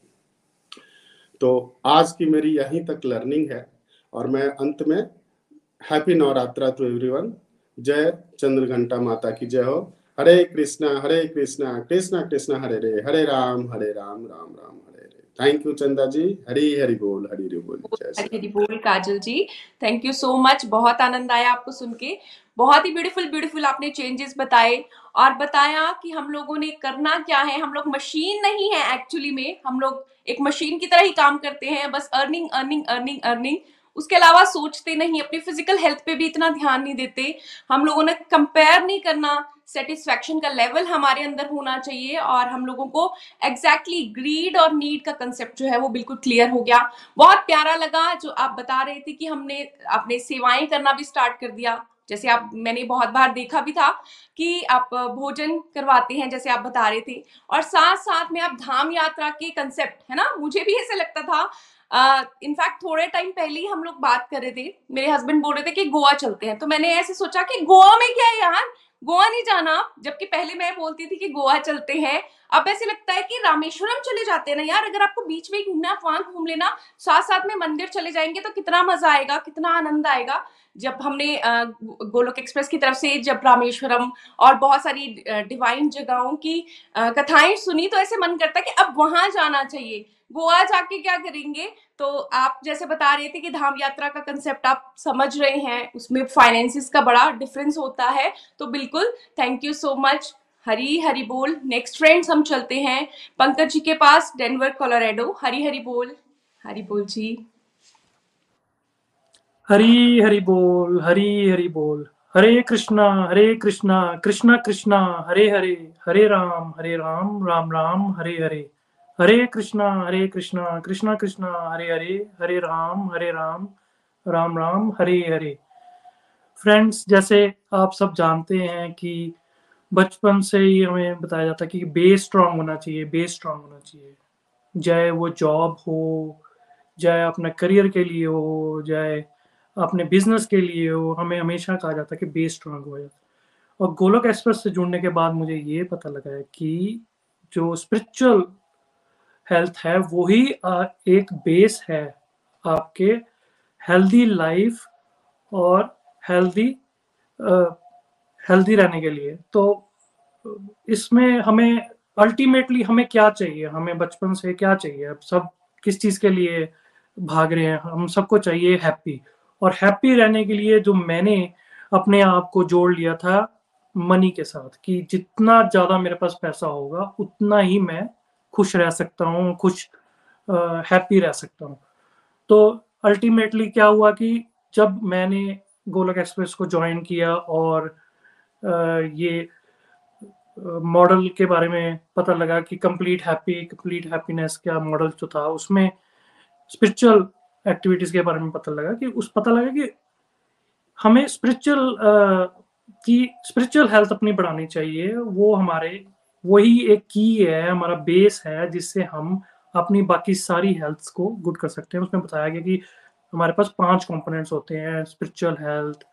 तो आज की मेरी यहीं तक लर्निंग है और मैं अंत में हैप्पी नवरात्रा टू एवरीवन जय चंद्र घंटा माता की जय हो हरे कृष्णा हरे कृष्णा कृष्णा कृष्णा हरे रे हरे राम हरे राम राम राम हरे रे थैंक यू चंदा जी हरी हरि बोल हरी हरि बोल हरी हरी बोल Kajal ji thank you so much बहुत आनंद आया आपको सुन के। बहुत ही ब्यूटीफुल ब्यूटीफुल आपने चेंजेस बताए और बताया कि हम लोगों ने करना क्या है। हम लोग मशीन नहीं है एक्चुअली में। हम लोग एक मशीन की तरह ही काम करते हैं। बस अर्निंग अर्निंग अर्निंग अर्निंग उसके अलावा सोचते नहीं, अपनी फ़िज़िकल हेल्थ पे भी इतना ध्यान नहीं देते। हम लोगों ने कंपेयर नहीं करना सेटिस्फेक्शन का लेवल हमारे अंदर होना चाहिए और हम लोगों को एग्जैक्टली exactly ग्रीड और नीड का कंसेप्ट जो है वो बिल्कुल क्लियर हो गया। बहुत प्यारा लगा जो आप बता रहे थे कि हमने अपने सेवाएँ करना भी स्टार्ट कर दिया। जैसे आप, मैंने बहुत बार देखा भी था कि आप भोजन करवाते हैं, जैसे आप बता रहे थे। और साथ साथ में आप धाम यात्रा के कंसेप्ट है ना? मुझे भी ऐसे लगता था इनफैक्ट uh, थोड़े टाइम पहले ही हम लोग बात कर रहे थे मेरे हस्बैंड बोल रहे थे कि गोवा चलते हैं। तो मैंने ऐसे सोचा कि गोवा में क्या है यार? गोवा नहीं जाना जबकि पहले मैं बोलती थी कि गोवा चलते हैं। अब ऐसे लगता है कि रामेश्वरम चले जाते हैं ना यार अगर आपको बीच में घूमना वहाँ घूम लेना। साथ साथ में मंदिर चले जाएँगे तो कितना मज़ा आएगा कितना आनंद आएगा। जब हमने गोलोक एक्सप्रेस की तरफ़ से जब रामेश्वरम और बहुत सारी डिवाइन जगहों की कथाएँ सुनी तो ऐसे मन करता है कि अब वहाँ जाना चाहिए। गोवा जाके क्या करेंगे? तो आप जैसे बता रहे थे कि धाम यात्रा का कंसेप्ट आप समझ रहे हैं, उसमें फाइनेंसिस का बड़ा डिफरेंस होता है। तो बिल्कुल thank you so much Hari Hari बोल। नेक्स्ट फ्रेंड्स हम चलते हैं पंकज जी के पास डेनवर कोलोराडो हरी हरी बोल। हरी बोल जी। हरी हरी बोल, हरी हरी बोल। हरे कृष्णा हरे कृष्णा कृष्णा कृष्णा। हरे हरे हरे राम हरे राम राम राम, हरे हरे। हरे कृष्णा हरे कृष्णा कृष्णा कृष्णा, हरे हरे हरे राम हरे राम राम राम, हरे हरे। फ्रेंड्स जैसे आप सब जानते हैं कि बचपन से ही हमें बताया जाता है कि बेस स्ट्रांग होना चाहिए बेस स्ट्रांग होना चाहिए। चाहे वो जॉब हो, चाहे अपने करियर के लिए हो, चाहे अपने बिज़नेस के लिए हो, हमें हमेशा कहा जाता है कि बेस स्ट्रांग हो जाता और गोलक एक्सप्रेस से जुड़ने के बाद मुझे ये पता लगा है कि जो स्पिरिचुअल हेल्थ है वही एक बेस है आपके हेल्दी लाइफ और हेल्दी हेल्दी रहने के लिए। तो इसमें हमें अल्टीमेटली हमें क्या चाहिए? हमें बचपन से क्या चाहिए? अब सब किस चीज़ के लिए भाग रहे हैं? हम सबको चाहिए हैप्पी और हैप्पी रहने के लिए जो मैंने अपने आप को जोड़ लिया था मनी के साथ, कि जितना ज़्यादा मेरे पास पैसा होगा, उतना ही मैं खुश रह सकता हूँ खुश हैप्पी रह सकता हूँ। तो अल्टीमेटली क्या हुआ कि जब मैंने गोलक एक्सप्रेस को ज्वाइन किया और आ, ये मॉडल के बारे में पता लगा कि कंप्लीट हैप्पी कंप्लीट हैप्पीनेस क्या मॉडल जो था उसमें स्पिरिचुअल एक्टिविटीज़ के बारे में पता लगा कि उस पता लगा कि हमें स्पिरिचुअल की स्पिरिचुअल हेल्थ अपनी बढ़ानी चाहिए वो हमारे वही एक की है हमारा बेस है जिससे हम अपनी बाकी सारी हेल्थ को गुड कर सकते हैं। उसमें बताया गया कि हमारे पास पाँच कंपोनेंट्स होते हैं spiritual health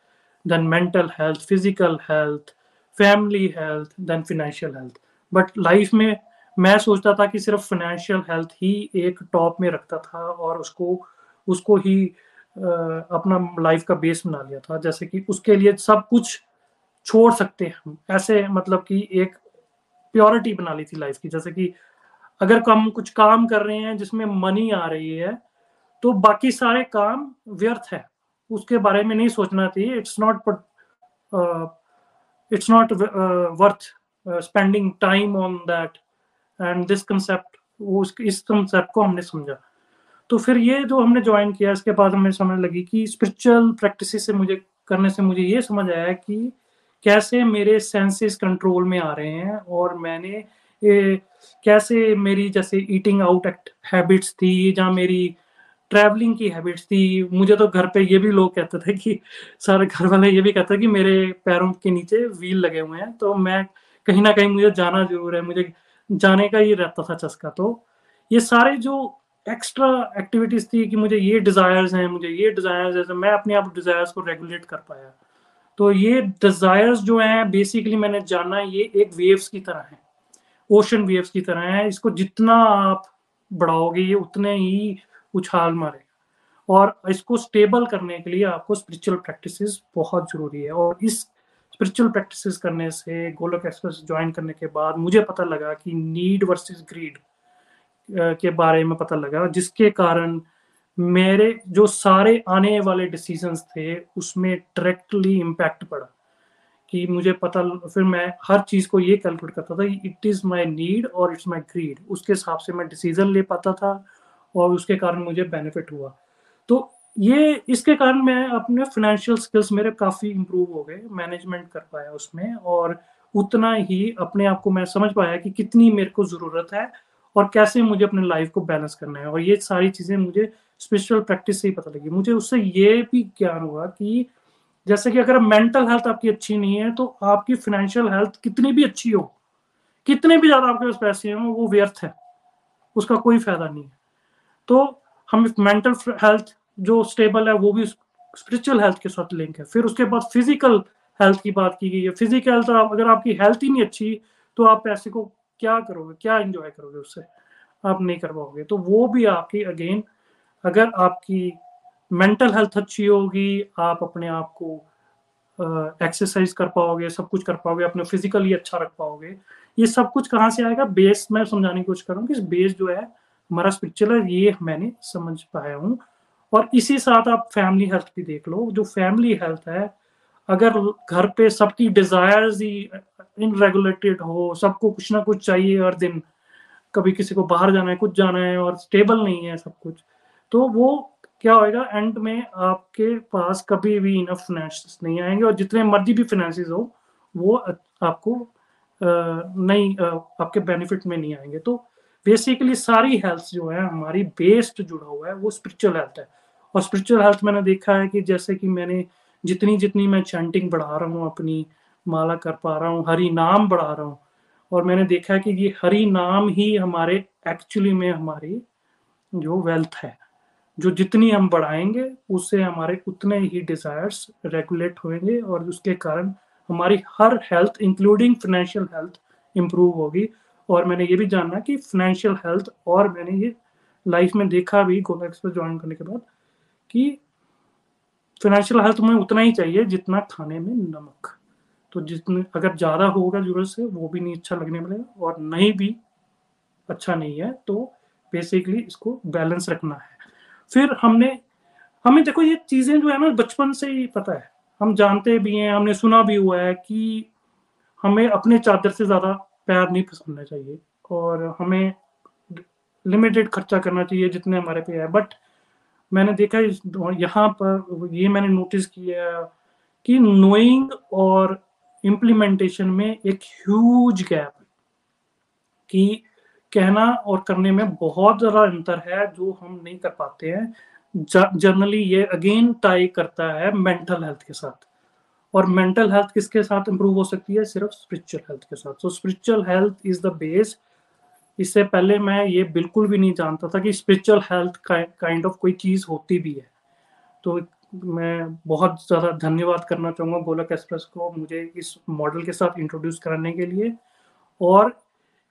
then mental health physical health family health then financial health but life में मैं सोचता था कि सिर्फ़ फाइनेंशियल हेल्थ ही एक टॉप में रखता था और उसको उसको ही आ, अपना लाइफ का बेस बना लिया था। जैसे कि उसके लिए सब कुछ छोड़ सकते हैं हम। ऐसे मतलब कि एक प्योरिटी बना ली थी लाइफ की। जैसे कि अगर हम कुछ काम कर रहे हैं, जिसमें मनी आ रही है तो बाकी सारे काम व्यर्थ है। उसके बारे में नहीं सोचना चाहिए। It's not it's not worth spending time on that and this concept इस कंसेप्ट को हमने समझा। तो फिर ये जो हमने ज्वाइन किया, इसके बाद हमें समझ लगी कि स्पिरिचुअल प्रैक्टिस से मुझे, करने से मुझे ये समझ आया कि कैसे मेरे सेंसेस कंट्रोल में आ रहे हैं और मैंने ए, कैसे मेरी जैसे ईटिंग आउट हैबिट्स थी या मेरी ट्रैवलिंग की हैबिट्स थी। मुझे तो घर पे ये भी लोग कहते थे कि सारे घर वाले ये भी कहते थे कि मेरे पैरों के नीचे व्हील लगे हुए हैं। तो मैं कहीं ना कहीं मुझे जाना ज़रूर है मुझे जाने का ही रहता था चस्का। तो ये सारे जो एक्स्ट्रा एक्टिविटीज़ थी कि मुझे ये डिजायर्स हैं मुझे ये डिजायर्स है मैं अपने आप डिजायर्स को रेगुलेट कर पाया। तो ये डिजायर्स जो हैं बेसिकली मैंने जाना ये एक वेव्स की तरह है। ओशन वेव्स की तरह है। इसको जितना आप बढ़ाओगे, ये उतने ही उछाल मारेगा। और इसको स्टेबल करने के लिए आपको स्पिरिचुअल प्रैक्टिसेस बहुत ज़रूरी है। और इस स्पिरिचुअल प्रैक्टिसेस करने से गोलक एक्सप्रेस ज्वाइन करने के बाद मुझे पता लगा कि नीड वर्सेस ग्रीड के बारे में पता लगा, जिसके कारण मेरे जो सारे आने वाले डिसीजंस थे, उसमें डायरेक्टली इम्पैक्ट पड़ा। कि मुझे पता, फिर मैं हर चीज़ को ये कैलकुलेट करता था इट इज़ माई नीड और इट्स माई ग्रीड उसके हिसाब से मैं डिसीज़न ले पाता था और उसके कारण मुझे बेनिफिट हुआ। तो ये, इसके कारण मैं अपने फाइनेंशियल स्किल्स मेरे काफ़ी इम्प्रूव हो गए मैनेजमेंट कर पाया उसमें और उतना ही अपने आप को मैं समझ पाया कि कितनी मेरे को ज़रूरत है और कैसे मुझे अपने लाइफ को बैलेंस करना है। और ये सारी चीज़ें मुझे स्पिरिचुअल प्रैक्टिस से ही पता लगी। मुझे उससे ये भी ज्ञान हुआ कि जैसे कि अगर मेंटल हेल्थ आपकी अच्छी नहीं है तो आपकी फाइनेंशियल हेल्थ कितनी भी अच्छी हो, कितने भी ज़्यादा आपके पास पैसे हों, वो व्यर्थ है। उसका कोई फ़ायदा नहीं है। तो हम मेंटल हेल्थ जो स्टेबल है, वो भी स्पिरिचुअल हेल्थ के साथ लिंक है। फिर उसके बाद फ़िज़िकल हेल्थ की बात की गई है। फ़िज़िकल हेल्थ अगर आपकी हेल्थ ही नहीं अच्छी तो आप पैसे को क्या करोगे, क्या इंजॉय करोगे उससे? आप नहीं कर पाओगे। तो वो भी आपकी अगेन अगर आपकी मेंटल हेल्थ अच्छी होगी, आप अपने आप को एक्सरसाइज कर पाओगे, सब कुछ कर पाओगे अपने फिजिकली अच्छा रख पाओगे, ये सब कुछ कहाँ से आएगा? बेस मैं समझाने की कोशिश करूँ कि बेस जो है, हमारा स्पिरिचुअल है, ये मैंने समझ पाया हूँ। और इसी साथ आप फैमिली हेल्थ भी देख लो, जो फैमिली हेल्थ है, अगर घर पे सबकी डिजायर्स ही इनरेगुलेटेड हो, सबको कुछ ना कुछ चाहिए हर दिन, कभी किसी को बाहर जाना है, कुछ जाना है और स्टेबल नहीं है सब कुछ तो वो क्या होएगा? एंड में आपके पास कभी भी इनफ फाइनेंस नहीं आएँगे और जितने मर्ज़ी भी फाइनेंसिस हो, वो आपको नहीं आपके बेनिफिट में नहीं आएँगे। तो बेसिकली सारी हेल्थ जो है, हमारी बेस्ड जुड़ा हुआ है, वो स्पिरिचुअल हेल्थ है। और स्पिरिचुअल हेल्थ मैंने देखा है कि जैसे कि मैंने जितनी जितनी मैं चैंटिंग बढ़ा रहा हूँ, अपनी माला कर पा रहा हूँ, हरी नाम बढ़ा रहा हूँ, और मैंने देखा है कि ये हरी नाम ही हमारे एक्चुअली में हमारी जो वेल्थ है। जो जितनी हम बढ़ाएँगे, उससे हमारे उतने ही डिजायर्स रेगुलेट होंगे और उसके कारण हमारी हर health including financial health improve होगी। और मैंने ये भी जाना कि फाइनेंशियल हेल्थ और मैंने ये लाइफ में देखा भी गोला एक्सप्रेस ज्वाइन करने के बाद कि फाइनेंशियल हेल्थ में उतना ही चाहिए जितना खाने में नमक। तो जितने, अगर ज़्यादा होगा ज़रूरत से, वो भी नहीं अच्छा लगने मिलेगा और नहीं भी अच्छा नहीं है तो बेसिकली इसको बैलेंस रखना है। फिर हमने, हमें देखो ये चीज़ें जो है ना बचपन से ही पता है। हम जानते भी हैं, हमने सुना भी हुआ है कि हमें अपने चादर से ज़्यादा प्यार नहीं पसंदना चाहिए और हमें लिमिटेड खर्चा करना चाहिए जितने हमारे पे है। बट मैंने देखा यहाँ पर ये मैंने नोटिस किया कि नोइंग और इम्प्लीमेंटेशन में एक ह्यूज गैप कि कहना और करने में बहुत ज़्यादा अंतर है जो हम नहीं कर पाते हैं। जनरली ये अगेन टाई करता है मेंटल हेल्थ के साथ। और मेंटल हेल्थ किसके साथ इंप्रूव हो सकती है? सिर्फ़ स्पिरिचुअल हेल्थ के साथ। So spiritual health is the base इससे पहले मैं ये बिल्कुल भी नहीं जानता था कि स्पिरिचुअल हेल्थ काइंड ऑफ़ कोई चीज़ होती भी है। तो मैं बहुत ज़्यादा धन्यवाद करना चाहूँगा गोलक एक्सप्रेस को मुझे इस मॉडल के साथ इंट्रोड्यूस कराने के लिए। और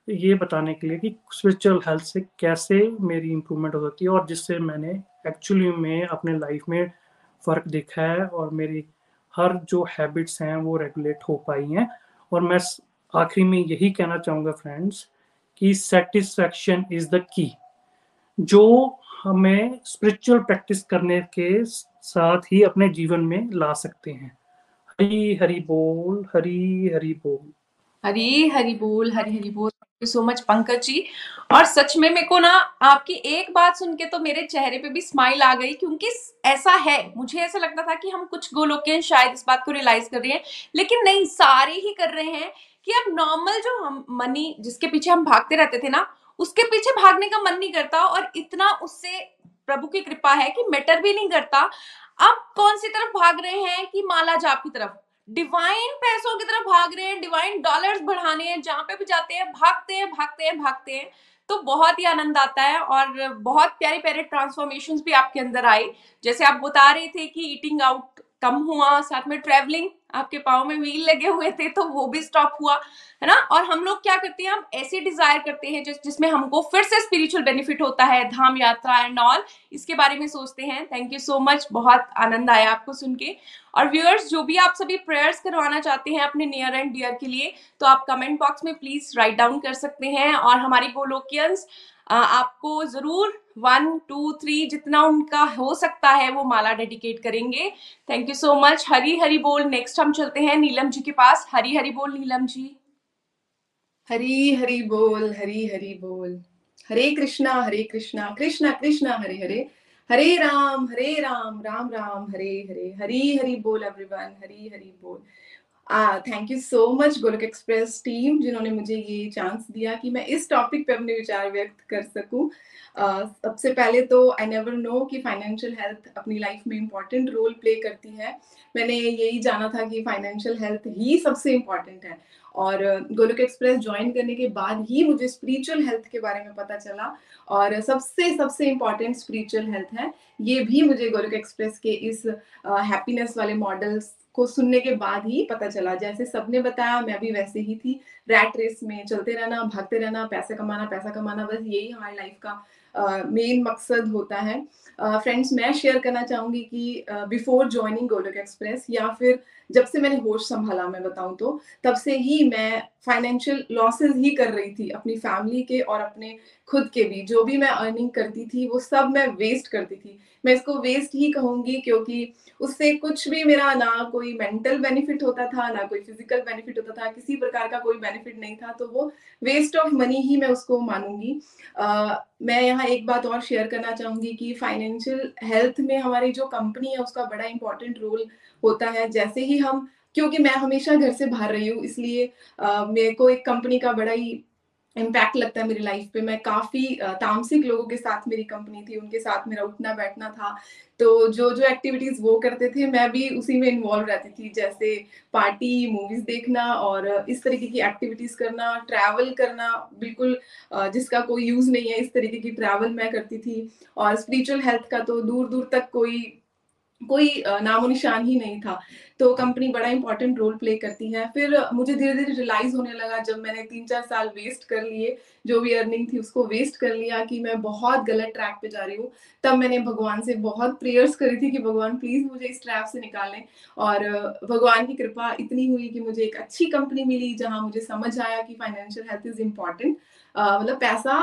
ये बताने के लिए कि स्पिरिचुअल हेल्थ से कैसे मेरी इम्प्रूवमेंट हो सकती है और जिससे मैंने एक्चुअली में अपने लाइफ में फ़र्क देखा है और मेरी हर जो हैबिट्स हैं वो रेगुलेट हो पाई हैं। और मैं आखिरी में यही कहना चाहूँगा फ्रेंड्स कि सेटिस्फैक्शन इज़ द की जो हमें स्पिरिचुअल प्रैक्टिस करने के साथ ही अपने जीवन में ला सकते हैं। हरी हरी बोल, हरी हरी बोल। हरी हरी बोल, हरी हरी बोल। You so much Pankaj ji. और सच में मेरे को ना, आपकी एक बात सुन के तो मेरे चेहरे पे भी स्माइल आ गई क्योंकि ऐसा है। मुझे ऐसा लगता था कि हम कुछ गोलोकियन शायद इस बात को रियलाइज़ कर रहे हैं। लेकिन नहीं, सारे ही कर रहे हैं कि अब नॉर्मल जो हम मनी जिसके पीछे हम भागते रहते थे ना, उसके पीछे भागने का मन नहीं करता और इतना उससे प्रभु की कृपा है कि मैटर भी नहीं करता। अब कौन सी तरफ़ भाग रहे हैं कि माला जाप की तरफ़? डिवाइन पैसों की तरफ़ भाग रहे हैं, डिवाइन डॉलर्स बढ़ाने हैं, जहाँ पे भी जाते हैं, भागते हैं भागते हैं भागते हैं। तो बहुत ही आनंद आता है और बहुत प्यारे प्यारे ट्रांसफॉर्मेशन भी आपके अंदर आए। जैसे आप बता रहे थे कि ईटिंग आउट कम हुआ, साथ में ट्रेवलिंग आपके पाँव में व्हील लगे हुए थे तो वो भी स्टॉप हुआ, है ना? और हम लोग क्या करते हैं, हम ऐसे डिज़ायर करते हैं, जिस, जिसमें हमको फिर से स्पिरिचुअल बेनिफिट होता है, धाम यात्रा एंड ऑल इसके बारे में सोचते हैं। थैंक यू सो मच बहुत आनंद आया आपको सुन के। और व्यूअर्स जो भी आप सभी प्रेयर्स करवाना चाहते हैं अपने नियर एंड डियर के लिए तो आप कमेंट बॉक्स में प्लीज़ राइट डाउन कर सकते हैं। और हमारी गोलोकियंस आपको ज़रूर वन टू थ्री जितना उनका हो सकता है वो माला डेडिकेट करेंगे। Thank you so much Hari Hari बोल। नेक्स्ट हम चलते हैं नीलम जी के पास। हरी हरी बोल नीलम जी। हरी हरी बोल, हरी हरी बोल। हरे कृष्णा हरे कृष्णा कृष्णा कृष्णा, हरे हरे। हरे राम हरे राम राम राम, हरे हरे। हरी हरी बोल एवरीवन हरी हरी बोल। Thank you so much Golok Express team जिन्होंने मुझे ये चांस दिया कि मैं इस टॉपिक पे अपने विचार व्यक्त कर सकूँ। uh, सबसे पहले तो आई नेवर नो कि फाइनेंशियल हेल्थ अपनी लाइफ में इंपॉर्टेंट रोल प्ले करती है। मैंने यही जाना था कि फाइनेंशियल हेल्थ ही सबसे इंपॉर्टेंट है। और गोलक एक्सप्रेस ज्वाइन करने के बाद ही मुझे स्पिरिचुअल हेल्थ के बारे में पता चला। और सबसे सबसे इंपॉर्टेंट स्पिरिचुअल हेल्थ है। ये भी मुझे गोलक एक्सप्रेस के इस हैप्पीनेस uh, वाले मॉडल्स को सुनने के बाद ही पता चला। जैसे सबने बताया, मैं भी वैसे ही थी। रैट रेस में चलते रहना, भागते रहना, पैसे कमाना, पैसा कमाना, बस यही हमारी लाइफ का मेन मकसद होता है। फ्रेंड्स मैं शेयर करना चाहूँगी कि बिफोर ज्वाइनिंग गोलक एक्सप्रेस या फिर जब से मैंने होश संभाला, मैं बताऊँ तो तब से ही मैं फाइनेंशियल लॉसेस ही कर रही थी अपनी फैमिली के और अपने खुद के भी। जो भी मैं अर्निंग करती थी, वो सब मैं वेस्ट करती थी। मैं इसको वेस्ट ही कहूँगी क्योंकि उससे कुछ भी मेरा ना कोई मेंटल बेनिफिट होता था ना कोई फ़िज़िकल बेनिफिट होता था किसी प्रकार का कोई बेनिफिट नहीं था तो वो वेस्ट ऑफ़ मनी ही मैं उसको मानूँगी। uh, मैं यहाँ एक बात और शेयर करना चाहूँगी कि फाइनेंशियल हेल्थ में हमारी जो कंपनी है उसका बड़ा इंपॉर्टेंट रोल होता है। जैसे ही हम क्योंकि मैं हमेशा घर से बाहर रही हूँ इसलिए मेरे को एक कंपनी का बड़ा ही इम्पैक्ट लगता है मेरी लाइफ पे। मैं काफ़ी तामसिक लोगों के साथ मेरी कंपनी थी, उनके साथ मेरा उठना बैठना था। तो जो जो एक्टिविटीज़ वो करते थे, मैं भी उसी में इन्वॉल्व रहती थी, जैसे पार्टी मूवीज़ देखना और इस तरीके की एक्टिविटीज़ करना ट्रैवल करना। बिल्कुल जिसका कोई यूज़ नहीं है, इस तरीके की ट्रैवल मैं करती थी। और स्पिरिचुअल हेल्थ का तो दूर दूर तक कोई कोई नामो निशान ही नहीं था। तो कंपनी बड़ा इंपॉर्टेंट रोल प्ले करती है। फिर मुझे धीरे धीरे रियलाइज़ होने लगा जब मैंने तीन चार साल वेस्ट कर लिए, जो भी अर्निंग थी उसको वेस्ट कर लिया कि मैं बहुत गलत ट्रैक पे जा रही हूँ। तब मैंने भगवान से बहुत प्रेयर्स करी थी कि भगवान प्लीज़ मुझे इस ट्रैप से निकालें और भगवान की कृपा इतनी हुई कि मुझे एक अच्छी कंपनी मिली जहाँ मुझे समझ आया कि फाइनेंशियल हेल्थ इज़ इंपॉर्टेंट मतलब पैसा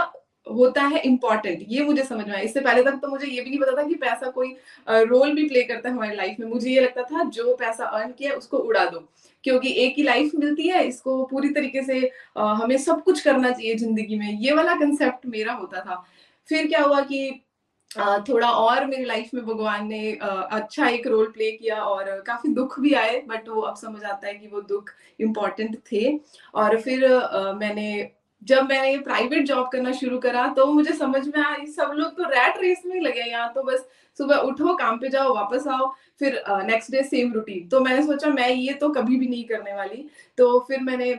होता है इंपॉर्टेंट ये मुझे समझ में आया। इससे पहले तक तो मुझे ये भी नहीं पता था कि पैसा कोई रोल भी प्ले करता है हमारी लाइफ में। मुझे ये लगता था, जो पैसा अर्न किया उसको उड़ा दो। क्योंकि एक ही लाइफ मिलती है, इसको पूरी तरीके से हमें सब कुछ करना चाहिए ज़िंदगी में। ये वाला कंसेप्ट मेरा होता था। फिर क्या हुआ कि थोड़ा और मेरी लाइफ में भगवान ने अच्छा एक रोल प्ले किया और काफ़ी दुख भी आए बट वो अब समझ आता है कि वो दुख इम्पोर्टेंट थे। और फिर मैंने जब मैंने ये प्राइवेट जॉब करना शुरू करा तो मुझे समझ में आया सब लोग तो रैट रेस में लगे यहाँ तो बस सुबह उठो काम पे जाओ वापस आओ फिर नेक्स्ट डे सेम रूटीन तो मैंने सोचा मैं ये तो कभी भी नहीं करने वाली। तो फिर मैंने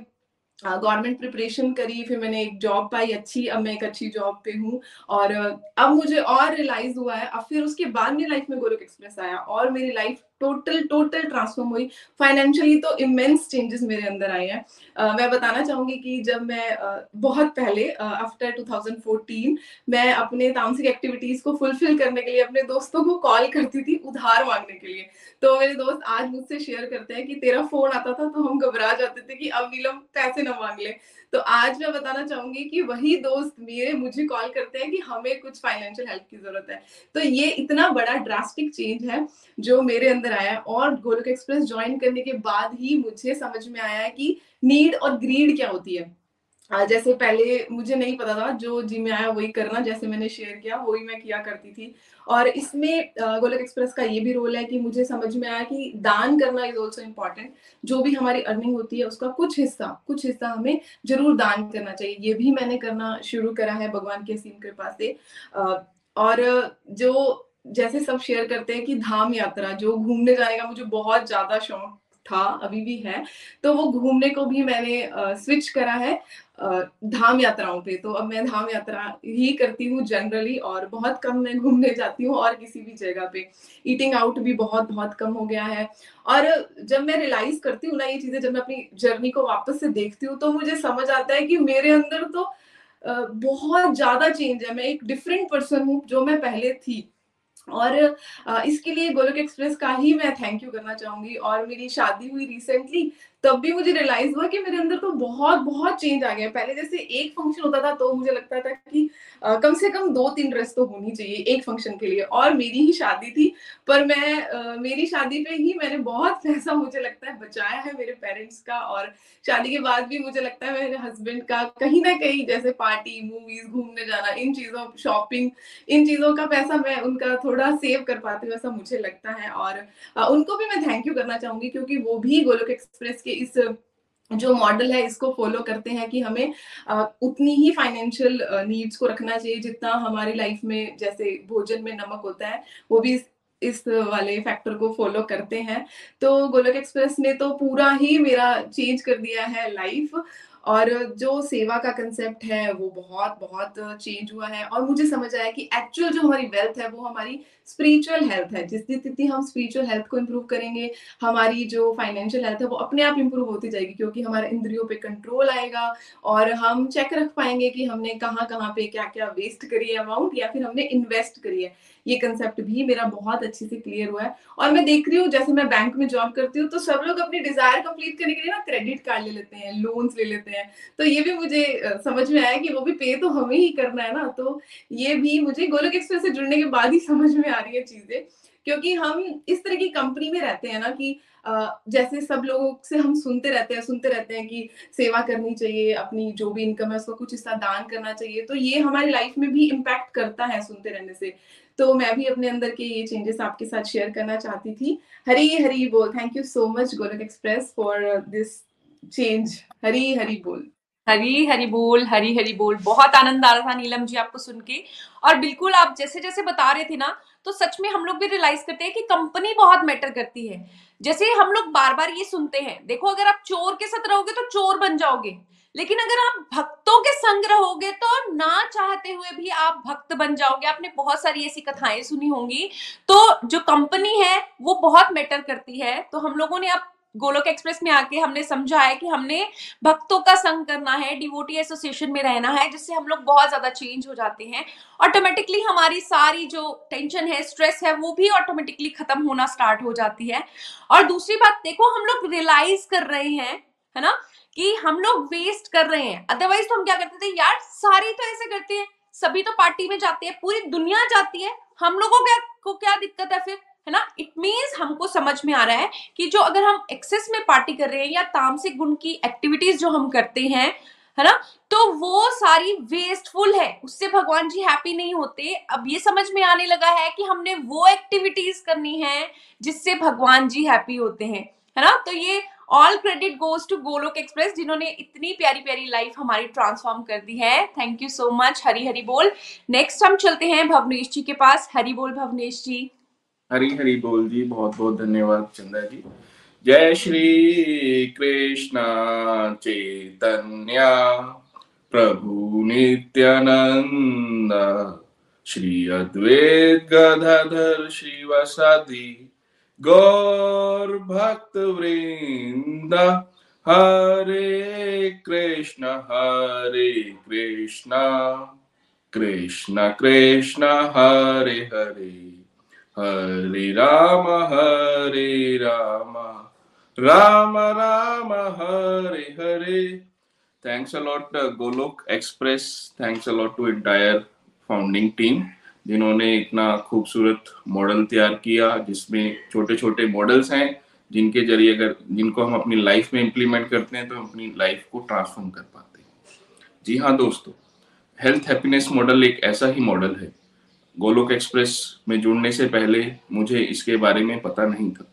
गवर्नमेंट uh, प्रिपरेशन करी फिर मैंने एक जॉब पाई अच्छी अब मैं एक अच्छी जॉब पे हूँ। और अब मुझे और रियलाइज़ हुआ है अब फिर उसके बाद मेरी लाइफ में गोलक एक्सप्रेस आया और मेरी लाइफ टोटल टोटल ट्रांसफॉर्म हुई। फाइनेंशियली तो इमेंस चेंजेस मेरे अंदर आए हैं। uh, मैं बताना चाहूँगी कि जब मैं uh, बहुत पहले आफ्टर uh, 2014 मैं अपने तामसिक एक्टिविटीज़ को फुलफिल करने के लिए अपने दोस्तों को कॉल करती थी उधार मांगने के लिए। तो मेरे दोस्त आज मुझसे शेयर करते हैं कि तेरा फ़ोन आता था तो हम घबरा जाते थे कि अब नीलम पैसे ना मांग ले। तो आज मैं बताना चाहूँगी कि वही दोस्त मेरे मुझे कॉल करते हैं कि हमें कुछ फाइनेंशियल हेल्प की ज़रूरत है। तो ये इतना बड़ा ड्रास्टिक चेंज है जो मेरे अंदर आया और गोलक एक्सप्रेस ज्वाइन करने के बाद ही मुझे समझ में आया कि नीड और ग्रीड क्या होती है। जैसे पहले मुझे नहीं पता था जो जी में आया वही करना, जैसे मैंने शेयर किया, वही मैं किया करती थी। और इसमें गोलक एक्सप्रेस का ये भी रोल है कि मुझे समझ में आया कि दान करना इज़ ऑल्सो इंपॉर्टेंट जो भी हमारी अर्निंग होती है, उसका कुछ हिस्सा कुछ हिस्सा हमें ज़रूर दान करना चाहिए। ये भी मैंने करना शुरू करा है भगवान की असीम कृपा से। और जो, जैसे सब शेयर करते हैं कि धाम यात्रा, जो घूमने जाने का मुझे बहुत ज़्यादा शौक था, अभी भी है। तो वो घूमने को भी मैंने स्विच करा है धाम यात्राओं पे। तो अब मैं धाम यात्रा ही करती हूँ जनरली और बहुत कम मैं घूमने जाती हूँ और किसी भी जगह पे। ईटिंग आउट भी बहुत बहुत कम हो गया है। और जब मैं रियलाइज़ करती हूँ ना ये चीज़ें, जब मैं अपनी जर्नी को वापस से देखती हूँ तो मुझे समझ आता है कि मेरे अंदर तो बहुत ज़्यादा चेंज है। मैं एक डिफरेंट पर्सन हूँ जो मैं पहले थी। और इसके लिए गोलक एक्सप्रेस का ही मैं थैंक यू करना चाहूँगी। और मेरी शादी हुई रिसेंटली तब भी मुझे रियलाइज़ हुआ कि मेरे अंदर तो बहुत बहुत चेंज आ गया पहले जैसे एक फ़ंक्शन होता था तो मुझे लगता था कि आ, कम से कम दो तीन ड्रेस तो होनी चाहिए एक फ़ंक्शन के लिए। और मेरी ही शादी थी पर मैं आ, मेरी शादी पे ही मैंने बहुत पैसा मुझे लगता है बचाया है मेरे पेरेंट्स का। और शादी के बाद भी मुझे लगता है मेरे हस्बैंड का कहीं ना कहीं जैसे पार्टी मूवीज़ घूमने जाना इन चीज़ों शॉपिंग इन चीज़ों का पैसा मैं उनका थोड़ा सेव कर पाती हूँ ऐसा मुझे लगता है। और आ, उनको भी मैं थैंक यू करना चाहूँगी क्योंकि वो भी गोलोक एक्सप्रेस के इस, जो मॉडल है, इसको फॉलो करते हैं कि हमें उतनी ही फाइनेंशियल नीड्स को रखना चाहिए जितना हमारी लाइफ में, जैसे भोजन में नमक होता है, वो भी इस वाले फैक्टर को फॉलो करते हैं। तो गोलक एक्सप्रेस ने तो पूरा ही मेरा चेंज कर दिया है लाइफ और जो सेवा का कंसेप्ट है, वो बहुत बहुत चेंज हुआ है और मुझे समझ आया कि एक्चुअल जो हमारी वेल्थ है, वो हमारी स्पिरिचुअल हेल्थ है। जितनी जितनी हम स्पिरिचुअल हेल्थ को इम्प्रूव करेंगे, हमारी जो फाइनेंशियल हेल्थ है, वो अपने आप इम्प्रूव होती जाएगी क्योंकि हमारे इंद्रियों पे कंट्रोल आएगा और हम चेक रख पाएँगे कि हमने कहाँ कहाँ पे क्या क्या वेस्ट करी है अमाउंट या फिर हमने इन्वेस्ट करी है। ये कंसेप्ट भी मेरा बहुत अच्छे से क्लियर हुआ है और मैं देख रही हूँ, जैसे मैं बैंक में जॉब करती हूँ तो सब लोग अपनी डिज़ायर कंप्लीट करने के लिए ना क्रेडिट कार्ड ले लेते हैं लोन्स ले लेते हैं। तो ये भी मुझे समझ में आया कि वो भी पे तो हमें ही करना है ना तो ये भी मुझे गोलक एक्सप्रेस से जुड़ने के बाद ही समझ में आ रही है चीज़ें। क्योंकि हम इस तरह की कंपनी में रहते हैं ना कि जैसे सब लोगों से हम सुनते रहते हैं, सुनते रहते हैं कि सेवा करनी चाहिए, अपनी जो भी इनकम है उसको कुछ हिस्सा दान करना चाहिए तो ये हमारी लाइफ में भी इम्पैक्ट करता है सुनते रहने से। तो मैं भी अपने अंदर के ये चेंजेस आपके साथ शेयर करना चाहती थी। हरी हरी बोल। Thank you so much Golok Express for this change Hari Hari बोल हरी हरी बोल, हरी हरी बोल। बहुत आनंद आ रहा था नीलम जी आपको सुन के। और बिल्कुल आप जैसे जैसे बता रहे थे ना तो सच में हम लोग भी रियलाइज़ करते हैं कि कंपनी बहुत मैटर करती है। जैसे हम लोग बार बार ये सुनते हैं, देखो अगर आप चोर के साथ रहोगे तो चोर बन जाओगे। लेकिन अगर आप भक्तों के संग रहोगे तो ना चाहते हुए भी आप भक्त बन जाओगे। आपने बहुत सारी ऐसी कथाएँ सुनी होंगी। तो जो कंपनी है, वो बहुत मैटर करती है। तो हम लोगों ने अब गोलोक एक्सप्रेस में आके हमने समझा है कि हमने भक्तों का संग करना है डिवोटी एसोसिएशन में रहना है, जिससे हम लोग बहुत ज़्यादा चेंज हो जाते हैं। ऑटोमेटिकली हमारी सारी जो टेंशन है स्ट्रेस है, वो भी ऑटोमेटिकली खत्म होना स्टार्ट हो जाती है। और दूसरी बात, देखो हम लोग रियलाइज़ कर रहे हैं, है ना, कि हम लोग वेस्ट कर रहे हैं। अदरवाइज़ तो हम क्या करते थे? यार, सारी तो ऐसे करते हैं। सभी तो पार्टी में जाते हैं, पूरी दुनिया जाती है। हम लोगों को क्या दिक्कत है फिर? है ना? इट मीन्स हमको समझ में आ रहा है कि जो अगर हम एक्सेस में पार्टी कर रहे हैं या तामसिक गुण की एक्टिविटीज़ जो हम करते हैं, है ना? तो वो सारी वेस्टफुल है। उससे भगवान जी हैप्पी नहीं होते। अब ये समझ में आने लगा है कि हमने वो एक्टिविटीज़ करनी है जिससे भगवान जी हैप्पी होते हैं, है ना? तो ये all credit goes to Golok Express जिन्होंने इतनी प्यारी प्यारी लाइफ हमारी ट्रांसफॉर्म कर दी है। Thank you so much Hari Hari बोल। नेक्स्ट हम चलते हैं भवनेश जी के पास। हरी बोल भवनेश जी। हरी हरी बोल जी, बहुत बहुत धन्यवाद चंदा जी। जय श्री कृष्ण चैतन्य, प्रभु नित्यानंद, श्री अद्वैत गदाधर श्रीवासादि गौर भक्त वृंद, Hare Krishna Hare Krishna Krishna Krishna, Hare Hare. Hare Ram Hare Ram. Ram Ram, Hare Hare. Thanks a lot Golok Express thanks a lot to entire founding team जिन्होंने इतना खूबसूरत मॉडल तैयार किया, जिसमें छोटे छोटे मॉडल्स हैं, जिनके ज़रिए अगर, जिनको हम अपनी लाइफ में इम्प्लीमेंट करते हैं तो हम अपनी लाइफ को ट्रांसफॉर्म कर पाते हैं। जी हाँ दोस्तों हेल्थ हैप्पीनेस मॉडल एक ऐसा ही मॉडल है गोलोक एक्सप्रेस में जुड़ने से पहले मुझे इसके बारे में पता नहीं था।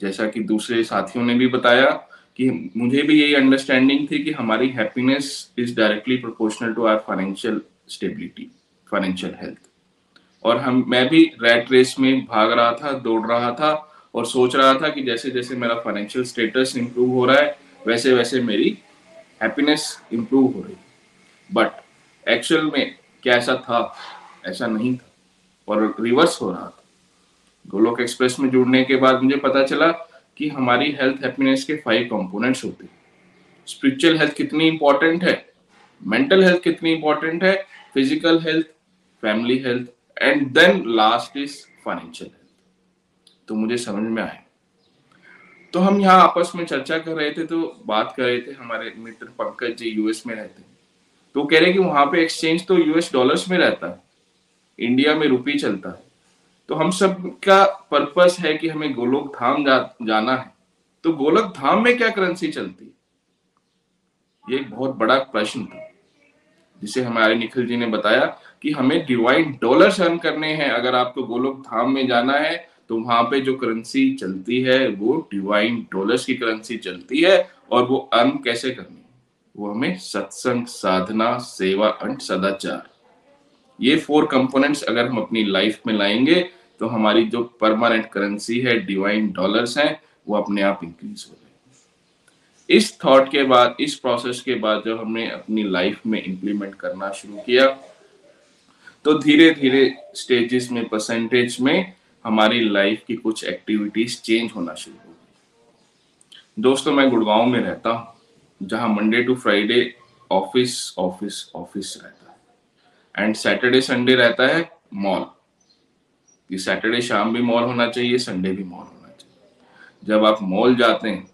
जैसा कि दूसरे साथियों ने भी बताया कि मुझे भी यही अंडरस्टैंडिंग थी कि हमारी happiness is directly proportional to our financial stability financial health और हम, मैं भी रैट रेस में भाग रहा था, दौड़ रहा था और सोच रहा था कि जैसे जैसे मेरा फाइनेंशियल स्टेटस इंप्रूव हो रहा है, वैसे वैसे मेरी हैप्पीनेस इंप्रूव हो रही। बट एक्चुअल में क्या ऐसा था, ऐसा नहीं था। और रिवर्स हो रहा था। गोलोक एक्सप्रेस में जुड़ने के बाद मुझे पता चला कि हमारी हेल्थ हैप्पीनेस के फाइव कंपोनेंट्स होते हैं। स्पिरिचुअल हेल्थ कितनी इंपॉर्टेंट है? मेंटल हेल्थ कितनी इंपॉर्टेंट है? Physical health family health and then last is financial health तो मुझे समझ में आया। तो हम यहाँ आपस में चर्चा कर रहे थे तो बात कर रहे थे हमारे मित्र पंकज जी यूएस में रहते हैं। तो कह रहे कि वहाँ पे एक्सचेंज तो यूएस डॉलर्स में रहता है। इंडिया में रुपी चलता है। तो हम सब का पर्पस है कि हमें गोलोक धाम जा, जाना है। तो गोलक धाम में क्या करेंसी चलती है? ये एक बहुत बड़ा प्रश्न था जिसे हमारे निखिल जी ने बताया कि हमें डिवाइन डॉलर अर्न करने हैं। अगर आपको गोलोक धाम में जाना है तो वहाँ पे जो करेंसी चलती है वो डिवाइन डॉलर्स की करेंसी चलती है और वो अर्न कैसे करनी है? वो हमें सत्संग साधना सेवा एंड सदाचार। ये फोर कंपोनेंट्स अगर हम अपनी लाइफ में लाएँगे तो हमारी जो परमानेंट करेंसी है डिवाइन डॉलर्स हैं, वो अपने आप इंक्रीज हो जाए इस थॉट के बाद, इस प्रोसेस के बाद जब हमने अपनी लाइफ में इंप्लीमेंट करना शुरू किया तो धीरे धीरे स्टेजेस में परसेंटेज में हमारी लाइफ की कुछ एक्टिविटीज़ चेंज होना शुरू हो गई। दोस्तों, मैं गुड़गांव में रहता हूँ, जहाँ Monday to Friday office office office रहता एंड सैटरडे संडे रहता है मॉल कि सैटरडे शाम भी मॉल होना चाहिए संडे भी मॉल होना चाहिए. जब आप मॉल जाते हैं,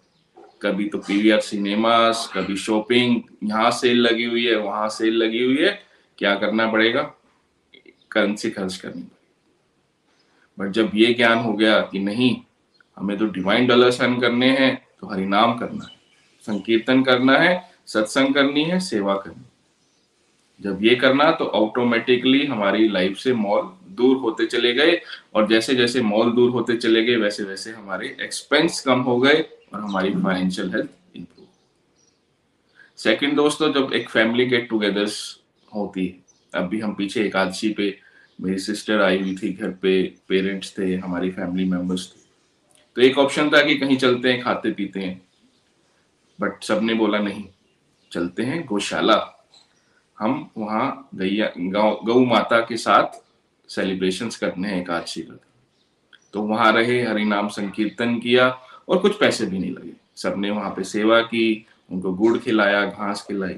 कभी तो पीवीआर सिनेमास कभी शॉपिंग यहाँ सेल लगी हुई है, वहाँ सेल लगी हुई है, क्या करना पड़ेगा? करेंसी खर्च करनी पड़ेगी. बट जब ये ज्ञान हो गया कि नहीं, हमें तो डिवाइन डॉलर अर्न करने हैं तो हरिनाम करना है. संकीर्तन करना है, सत्संग करनी है, सेवा करनी जब ये करना तो ऑटोमेटिकली हमारी लाइफ से मॉल दूर होते चले गए और जैसे जैसे मॉल दूर होते चले गए वैसे वैसे हमारे एक्सपेंस कम हो गए और हमारी फाइनेंशियल हेल्थ इंप्रूव सेकंड दोस्तों, जब एक फैमिली गेट टुगेदर्स होती है अब भी हम पीछे एकादशी पे, मेरी सिस्टर आई हुई थी घर पे पेरेंट्स थे, हमारी फैमिली मेंबर्स थे। तो एक ऑप्शन था कि कहीं चलते हैं खाते पीते हैं बट सबने बोला नहीं, चलते हैं, गौशाला। हम वहाँ गैया गौ गौ माता के साथ सेलिब्रेशन करने हैं एकादशी का तो वहाँ रहे हरि नाम संकीर्तन किया और कुछ पैसे भी नहीं लगे। सबने वहाँ पे सेवा की, उनको गुड़ खिलाया, घास खिलाई।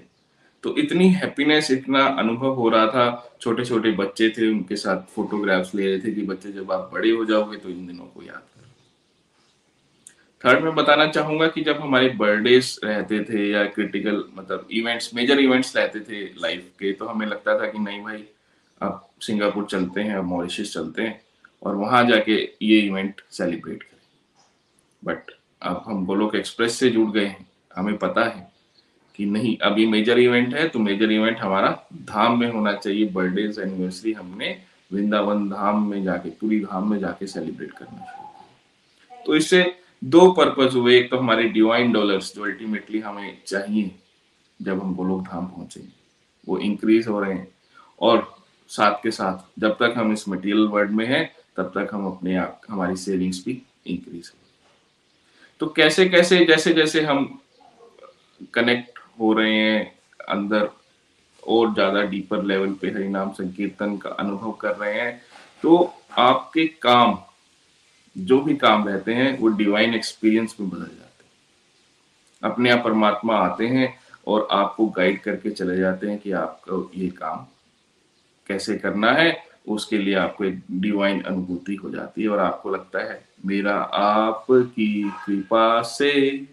तो इतनी हैप्पीनेस इतना अनुभव हो रहा था। छोटे छोटे बच्चे थे, उनके साथ फोटोग्राफ्स ले रहे थे कि बच्चे जब आप बड़े हो जाओगे तो इन दिनों को याद करो थर्ड में बताना चाहूँगा कि जब हमारे बर्थडेज रहते थे या क्रिटिकल मतलब इवेंट्स मेजर इवेंट्स रहते थे लाइफ के तो हमें लगता था कि नहीं भाई, अब सिंगापुर चलते हैं, अब मॉरिशस चलते हैं, और वहाँ जाके ये इवेंट सेलिब्रेट करें। बट अब हम गोलोक एक्सप्रेस से जुड़ गए हैं। हमें पता है कि नहीं, अब ये मेजर इवेंट है तो मेजर इवेंट हमारा धाम में होना चाहिए। बर्थडे एनिवर्सरी हमने वृंदावन धाम में जाके, पूरी धाम में जाके सेलिब्रेट करना शुरू तो इससे दो पर्पज हुए, एक तो हमारे डिवाइन डॉलर्स जो अल्टीमेटली हमें चाहिए जब हम गोलोक धाम पहुँचे। वो इंक्रीज हो रहे हैं और साथ के साथ जब तक हम इस मटेरियल वर्ल्ड में हैं, तब तक हम अपने आप, हमारी सेविंग्स भी इंक्रीज हो तो कैसे कैसे, जैसे जैसे हम कनेक्ट हो रहे हैं अंदर और ज़्यादा डीपर लेवल पे हरिनाम संकीर्तन का अनुभव कर रहे हैं तो आपके काम जो भी काम रहते हैं, वो डिवाइन एक्सपीरियंस में बदल जाते हैं। अपने आप परमात्मा आते हैं और आपको गाइड करके चले जाते हैं कि आपको ये काम कैसे करना है, उसके लिए आपको एक डिवाइन अनुभूति हो जाती है और आपको लगता है, मेरा आपकी कृपा से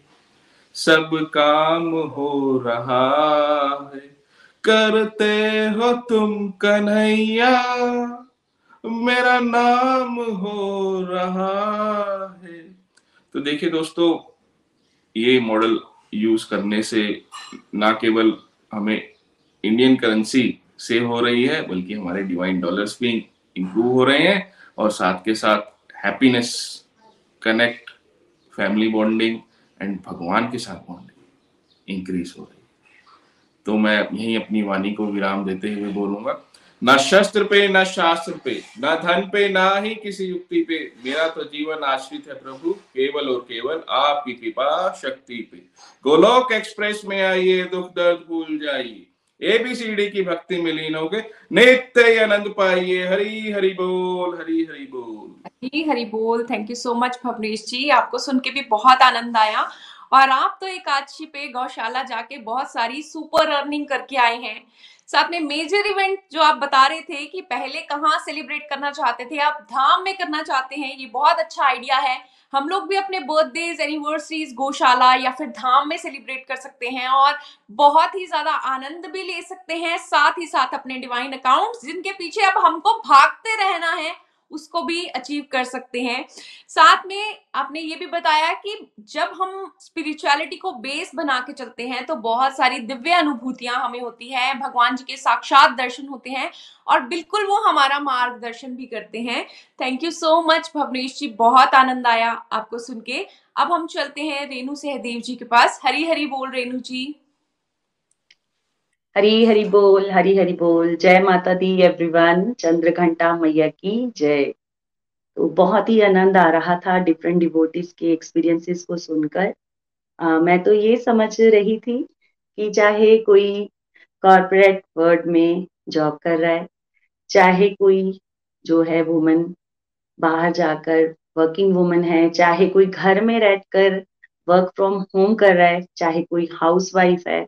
सब काम हो रहा है। करते हो तुम कन्हैया। मेरा नाम हो रहा है। तो देखिए दोस्तों, ये मॉडल यूज़ करने से ना केवल हमें इंडियन करेंसी सेव हो रही है, बल्कि हमारे डिवाइन डॉलर्स भी इंप्रूव हो रहे हैं और साथ के साथ happiness connect family bonding and भगवान के साथ बॉन्डिंग इंक्रीज हो रही है। तो मैं यही अपनी वाणी को विराम देते हुए बोलूँगा। न शस्त्र पे, न शास्त्र पे, न धन पे, ना ही किसी युक्ति पे। मेरा तो जीवन आश्रित है प्रभु, केवल और केवल आपकी कृपा शक्ति पे। गोलोक एक्सप्रेस में आइए, दुख दर्द भूल जाइए। एबीसीडी की भक्ति में लीन हो गए नित्य आनंद पाइए, हरी हरि बोल, हरी हरि बोल। हरी हरी बोल thank you so much Bhavnesh ji. आपको सुन के भी बहुत आनंद आया। और आप तो एकादशी पे गौशाला जाके बहुत सारी सुपर अर्निंग करके आए हैं। साथ में मेजर इवेंट जो आप बता रहे थे कि पहले कहाँ सेलिब्रेट करना चाहते थे, आप धाम में करना चाहते हैं, ये बहुत अच्छा आइडिया है। हम लोग भी अपने बर्थडेज एनिवर्सरीज गौशाला या फिर धाम में सेलिब्रेट कर सकते हैं और बहुत ही ज़्यादा आनंद भी ले सकते हैं, साथ ही साथ अपने डिवाइन अकाउंट जिनके पीछे अब हमको भागते रहना है। उसको भी अचीव कर सकते हैं। साथ में आपने ये भी बताया कि जब हम स्पिरिचुअलिटी को बेस बना के चलते हैं तो बहुत सारी दिव्य अनुभूतियाँ हमें होती हैं, भगवान जी के साक्षात दर्शन होते हैं और बिल्कुल वो हमारा मार्गदर्शन भी करते हैं। Thank you so much Bhavnesh ji, बहुत आनंद आया आपको सुन के। अब हम चलते हैं रेणु सहदेव जी के पास। हरी हरी बोल, रेणु जी। हरी हरी बोल हरी हरी बोल। जय माता दी एवरीवन चंद्र घंटा मैया की जय। तो बहुत ही आनंद आ रहा था डिफरेंट डिवोटीज के एक्सपीरियंसेस को सुनकर। आ, मैं तो ये समझ रही थी कि चाहे कोई कॉरपोरेट वर्ल्ड में जॉब कर रहा है चाहे कोई जो है वुमन बाहर जाकर वर्किंग वुमेन है चाहे कोई घर में रहकर वर्क फ्रॉम होम कर रहा है चाहे कोई हाउस वाइफ है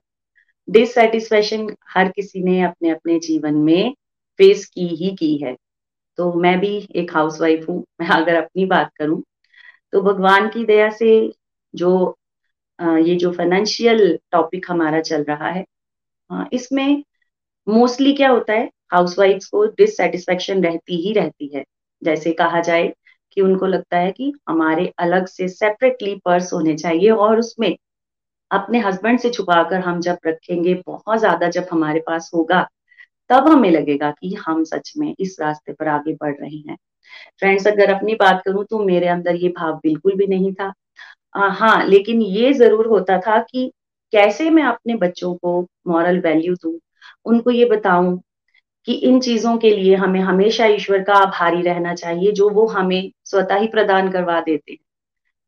डिससेटिस्फेक्शन हर किसी ने अपने अपने जीवन में फेस की ही की है। तो मैं भी एक हाउसवाइफ हूँ, मैं अगर अपनी बात करूँ तो भगवान की दया से जो ये जो फाइनेंशियल टॉपिक हमारा चल रहा है इसमें मोस्टली क्या होता है? हाउसवाइफ्स को डिससेटिस्फेक्शन रहती ही रहती है। जैसे कहा जाए कि उनको लगता है कि हमारे अलग से सेपरेटली पर्स होने चाहिए और उसमें अपने हस्बैंड से छुपाकर हम जब रखेंगे बहुत ज़्यादा जब हमारे पास होगा तब हमें लगेगा कि हम सच में इस रास्ते पर आगे बढ़ रहे हैं। फ्रेंड्स अगर अपनी बात करूँ तो मेरे अंदर ये भाव बिल्कुल भी नहीं था। आ, हाँ लेकिन ये ज़रूर होता था कि कैसे मैं अपने बच्चों को मॉरल वैल्यू दू उनको ये बताऊँ कि इन चीज़ों के लिए हमें हमेशा ईश्वर का आभारी रहना चाहिए जो वो हमें स्वतः ही प्रदान करवा देते हैं।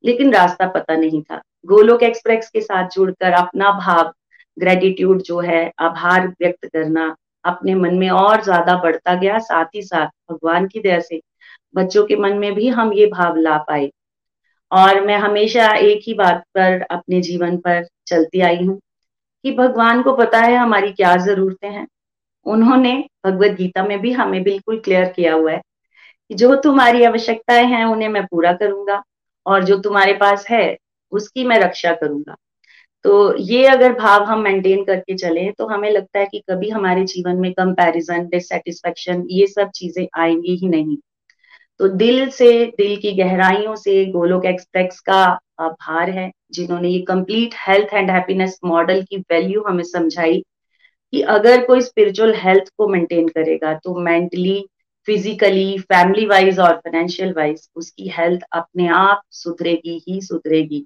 लेकिन रास्ता पता नहीं था। गोलोक एक्सप्रेस के साथ जुड़कर अपना भाव ग्रेटिट्यूड जो है, आभार व्यक्त करना अपने मन में और ज़्यादा बढ़ता गया। साथ ही साथ भगवान की दया से बच्चों के मन में भी हम ये भाव ला पाए। और मैं हमेशा एक ही बात पर अपने जीवन पर चलती आई हूँ कि भगवान को पता है हमारी क्या जरूरतें हैं। उन्होंने भगवत गीता में भी हमें बिल्कुल क्लियर किया हुआ है कि जो तुम्हारी आवश्यकताएँ हैं उन्हें मैं पूरा करूँगा और जो तुम्हारे पास है उसकी मैं रक्षा करूँगा। तो ये अगर भाव हम मेंटेन करके चले तो हमें लगता है कि कभी हमारे जीवन में कंपैरिजन डिससेटिस्फेक्शन ये सब चीज़ें आएँगी ही नहीं। तो दिल से, दिल की गहराइयों से गोलोक एक्सप्रेस का आभार है, जिन्होंने ये complete health and happiness model की वैल्यू हमें समझाई कि अगर कोई स्पिरिचुअल हेल्थ को मेंटेन करेगा तो मेंटली फिजिकली फैमिली वाइज और फाइनेंशियल वाइज उसकी हेल्थ अपने आप सुधरेगी ही सुधरेगी।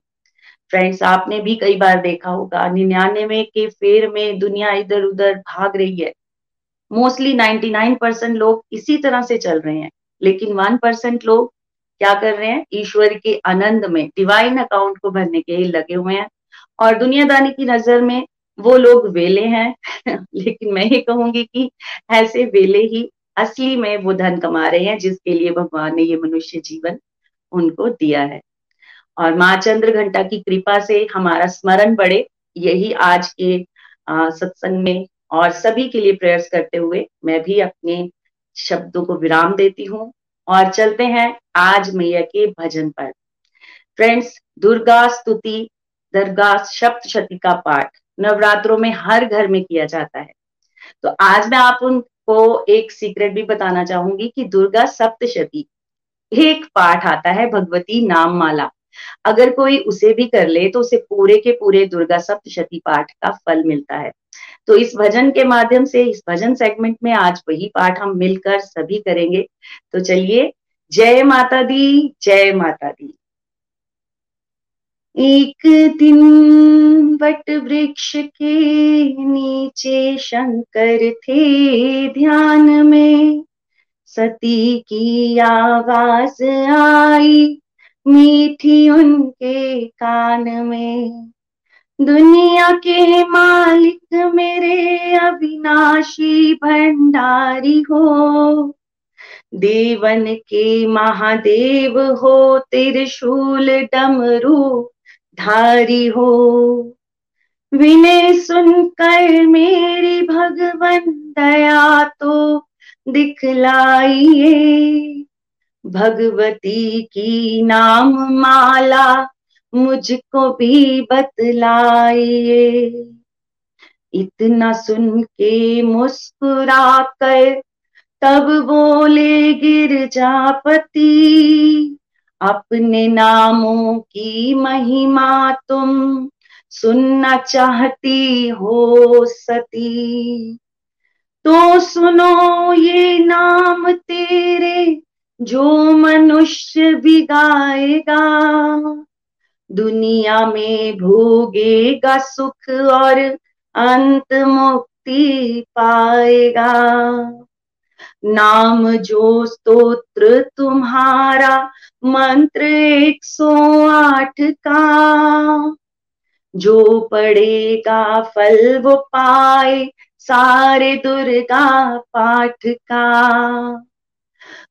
फ्रेंड्स आपने भी कई बार देखा होगा, निन्यानवे के फेर में दुनिया इधर उधर भाग रही है। मोस्टली 99 परसेंट लोग इसी तरह से चल रहे हैं, लेकिन वन परसेंट लोग क्या कर रहे हैं? ईश्वर के आनंद में डिवाइन अकाउंट को भरने के लगे हुए हैं। और दुनियादारी की नज़र में वो लोग वेले हैं, लेकिन मैं ये कहूँगी कि ऐसे वेले ही असली में वो धन कमा रहे हैं जिसके लिए भगवान ने ये मनुष्य जीवन उनको दिया है। और माँ चंद्र घंटा की कृपा से हमारा स्मरण बढ़े। यही आज के सत्संग में और सभी के लिए प्रेयर्स करते हुए मैं भी अपने शब्दों को विराम देती हूँ और चलते हैं आज मैया के भजन पर। फ्रेंड्स दुर्गा स्तुति दरगाह सप्तशती का पाठ नवरात्रों में हर घर में किया जाता है। तो आज मैं आप उनको एक सीक्रेट भी बताना चाहूँगी कि दुर्गा सप्तशती एक पाठ आता है भगवती नाम माला अगर कोई उसे भी कर ले तो उसे पूरे के पूरे दुर्गा सप्तशती पाठ का फल मिलता है। तो इस भजन के माध्यम से, इस भजन सेगमेंट में आज वही पाठ हम मिलकर सभी करेंगे। तो चलिए, जय माता दी, जय माता दी। एक दिन वट वृक्ष के नीचे शंकर थे ध्यान में, सती की आवाज़ आई। मीठी उनके कान में। दुनिया के मालिक मेरे अविनाशी भंडारी हो। देवन के महादेव हो, त्रिशूल डमरू धारी हो। विनय सुनकर मेरी भगवन दया तो दिखलाइए। भगवती की नाम माला मुझको भी बतलाइए। इतना सुन के मुस्कुरा कर तब बोले गिरजापति अपने नामों की महिमा तुम सुनना चाहती हो सती। तो सुनो ये नाम तेरे जो मनुष्य भी गाएगा, दुनिया में भोगेगा सुख और अंत मुक्ति पाएगा। नाम जो स्तोत्र तुम्हारा, मंत्र एक सौ आठ का, जो पढ़ेगा फल वो पाए सारे दुर्गा पाठ का।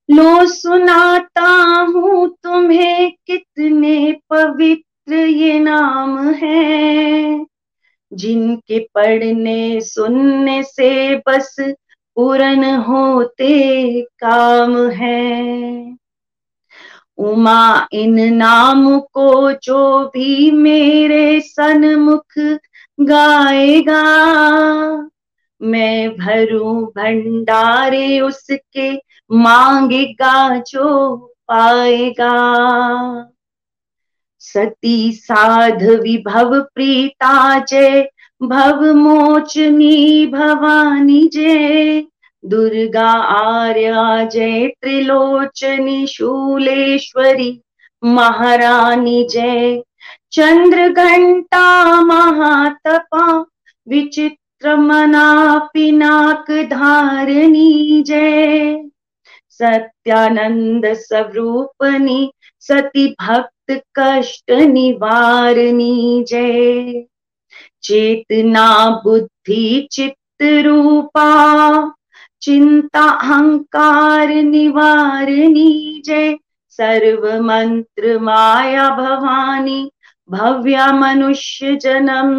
लो सुनाता हूँ तुम्हें कितने पवित्र ये नाम है। जिनके पढ़ने सुनने से बस पूर्ण होते काम है। उमा इन नाम को जो भी मेरे सन्मुख गाएगा, मैं भरू भंडारे उसके मांगेगा जो पाएगा। सती साधवी भव प्रीता जय भव मोचनी भवानी जय दुर्गा आर्या जय त्रिलोचनी शूलेश्वरी महारानी जय चंद्र घंटा महातपा, विचित्र मना पिनाक धारणी जय सत्यानंद स्वरूपनी सती भक्त कष्ट निवारणी जय। चेतना बुद्धि चित्त रूपा चिंता अहंकार निवारणी जय। सर्व मंत्र माया भवानी भव्या मनुष्य जन्म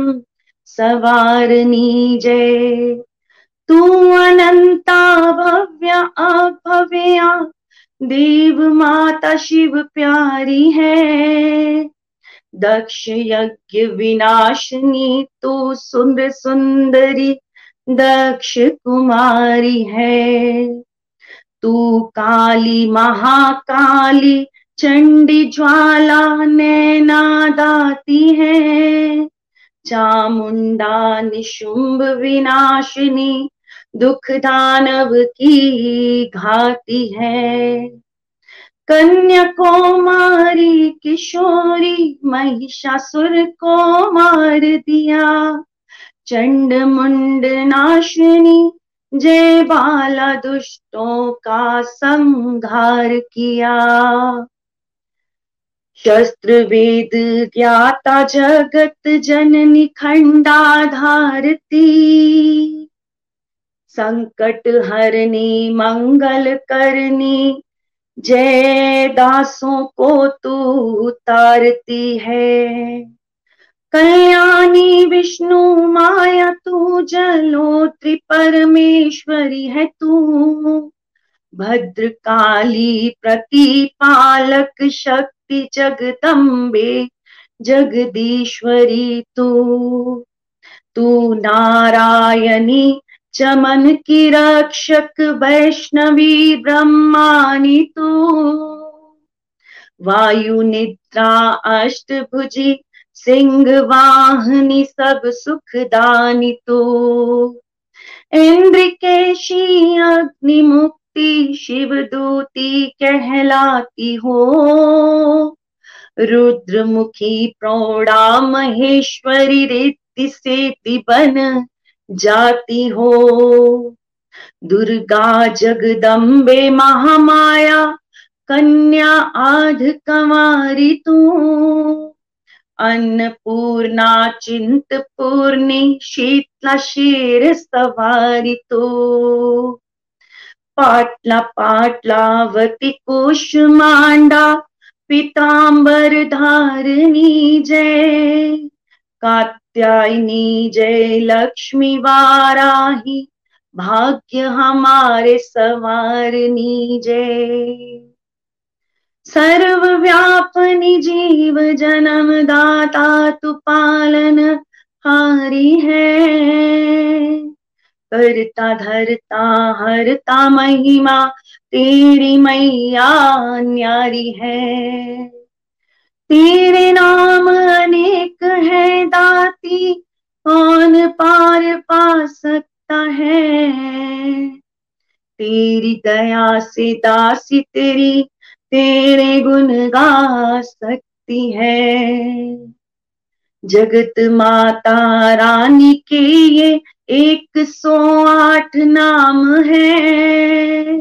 सवारणी जय। तू अनंता भव्या अभव्या देव माता शिव प्यारी है। दक्ष यज्ञ विनाशनी तू सुंदर सुंदरी दक्ष कुमारी है। तू काली महाकाली चंडी ज्वाला नैना दाती है। चामुंडा निशुंभ विनाशिनी दुख दानव की घाती है। कन्या को मारी किशोरी, महिषासुर को मार दिया। चंड मुंड नाशिनी जय बाला दुष्टों का संहार किया। शस्त्र वेद ज्ञाता जगत जननी खंडा धारती संकट हरनी मंगल करनी। जय दासों को तू उतारती है। कल्याणी विष्णु माया तू जलोत्री परमेश्वरी है तू। भद्रकाली प्रतिपालक शक्ति जगदम्बे, जगदीश्वरी तू। तू नारायणी चमन की रक्षक वैष्णवी ब्रह्मानी तू। वायु निद्रा, अष्टभुजी सिंह वाहनी सब सुख सुखदानी तू। इंद्रिकेशी अग्नि मुक्ति शिव दूती कहलाती हो। रुद्रमुखी, प्रौढ़ा, महेश्वरी रेति से बन। जाती हो। दुर्गा जगदम्बे महामाया, कन्या आध कंवारी तू। अन्नपूर्णा चिंतपूर्णी, शीतला शेर सवारी तो। पाटला पाटलावती कुष्मांडा पीताम्बर धारणी जय। कात्यायनी जय लक्ष्मी वाराही, भाग्य हमारे सवारनी जय। सर्वव्यापनि जीव जन्म दाता तु पालन हारी है। करता धरता हरता महिमा, तेरी मैया न्यारी है। तेरे नाम अनेक है दाती, कौन पार पा सकता है? तेरी दया से दासी तेरी, तेरे गुण गा सकती है। जगत माता रानी के ये एक सौ आठ नाम है।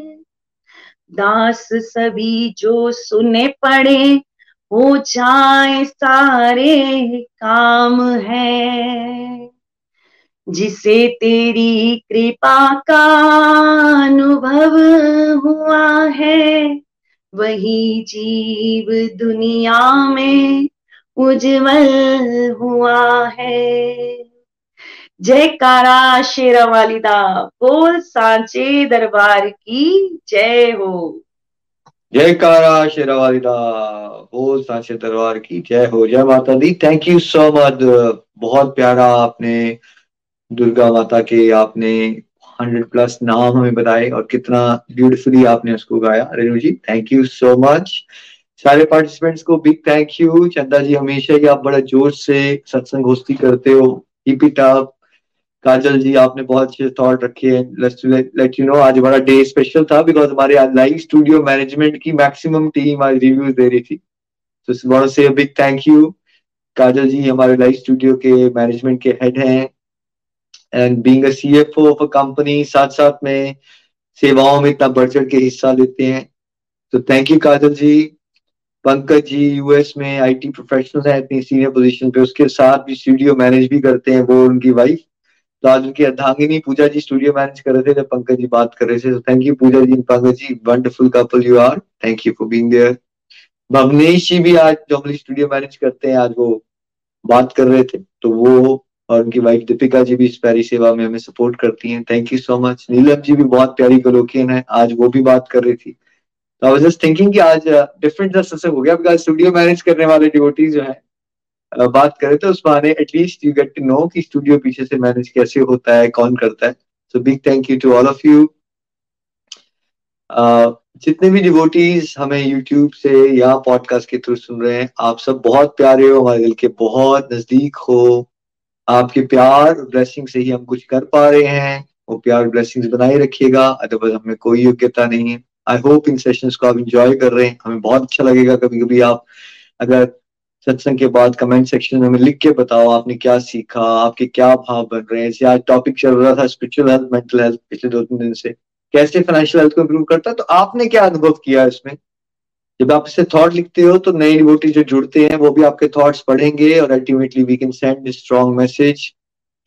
दास सभी जो सुने पड़े हो जाए सारे काम है। जिसे तेरी कृपा का अनुभव हुआ है, वही जीव दुनिया में उज्जवल हुआ है। जयकारा शेरा वालिदा बोल सांचे दरबार की जय हो। जयकारा शेरा वालिदा बोल सांचे दरबार की जय हो, जय माता दी। थैंक यू सो मच बहुत प्यारा आपने, दुर्गा माता के आपने हंड्रेड प्लस नाम हमें बताए और कितना ब्यूटिफुली आपने उसको गाया। Renu ji thank you so much सारे पार्टिसिपेंट्स को big thank you Chanda ji, हमेशा ही आप बड़ा जोश से सत्संग होस्ती करते हो। Keep it up Kajal ji, आपने बहुत अच्छे थॉट रखे हैं। लेट यू नो आज हमारा डे स्पेशल था बिकॉज़ हमारे लाइव स्टूडियो मैनेजमेंट की मैक्सिमम टीम आज रिव्यूज़ दे रही थी। तो से big thank you Kajal ji हमारे लाइव स्टूडियो के मैनेजमेंट के हेड हैं। And being a CFO of a company साथ साथ में सेवाओं में इतना बढ़ चढ़ के हिस्सा लेते हैं। तो thank you Kajal ji. Pankaj ji US में आईटी प्रोफेशनल है, इतनी सीनियर पोजीशन पे। उसके साथ भी स्टूडियो मैनेज भी करते हैं वो, उनकी वाइफ तो आज उनकी अर्धांगिनी पूजा जी स्टूडियो मैनेज कर रहे थे जब पंकज जी बात कर रहे थे तो thank you Pooja ji Pankaj ji wonderful couple you are thank you for being there Bhavnesh ji भी आज जो हमारी स्टूडियो मैनेज करते हैं आज वो बात कर रहे थे तो वो और उनकी वाइफ दीपिका जी भी इस प्यारी सेवा में हमें सपोर्ट करती हैं। Thank you so much Neelam ji भी बहुत प्यारी गोलोकियन है आज वो भी बात कर रही थी। तो आई वाज जस्ट थिंकिंग कि आज डिफरेंट uh, हो गया बिकॉज़ स्टूडियो मैनेज करने वाले डिवोटीज जो है बात करें तो उस बहाने at least you get to know कि स्टूडियो पीछे से मैनेज कैसे होता है, कौन करता है। So big thank you to all of you जितने भी डिवोटीज हमें यूट्यूब से या पॉडकास्ट के थ्रू सुन रहे हैं, आप सब बहुत प्यारे हो, हमारे दिल के बहुत नज़दीक हो। आपके प्यार ब्लेसिंग से ही हम कुछ कर पा रहे हैं। वो प्यार ब्लेसिंग्स बनाए रखिएगा अदरवाइज़ हमें कोई योग्यता नहीं है। आई होप इन सेशंस को आप इंजॉय कर रहे हैं। हमें बहुत अच्छा लगेगा कभी कभी आप अगर सत्संग के बाद कमेंट सेक्शन में हमें लिख के बताओ आपने क्या सीखा, आपके क्या भाव बन रहे हैं आज टॉपिक चल रहा था स्पिरिचुअल हेल्थ मेंटल हेल्थ पिछले दो तीन दिन से। कैसे फाइनेंशियल हेल्थ को इम्प्रूव करता है? तो आपने क्या अनुभव किया इसमें? जब आप इससे थॉट लिखते हो तो नए डिवोटी जो जुड़ते हैं, वो भी आपके थॉट्स पढ़ेंगे और ultimately we can send strong message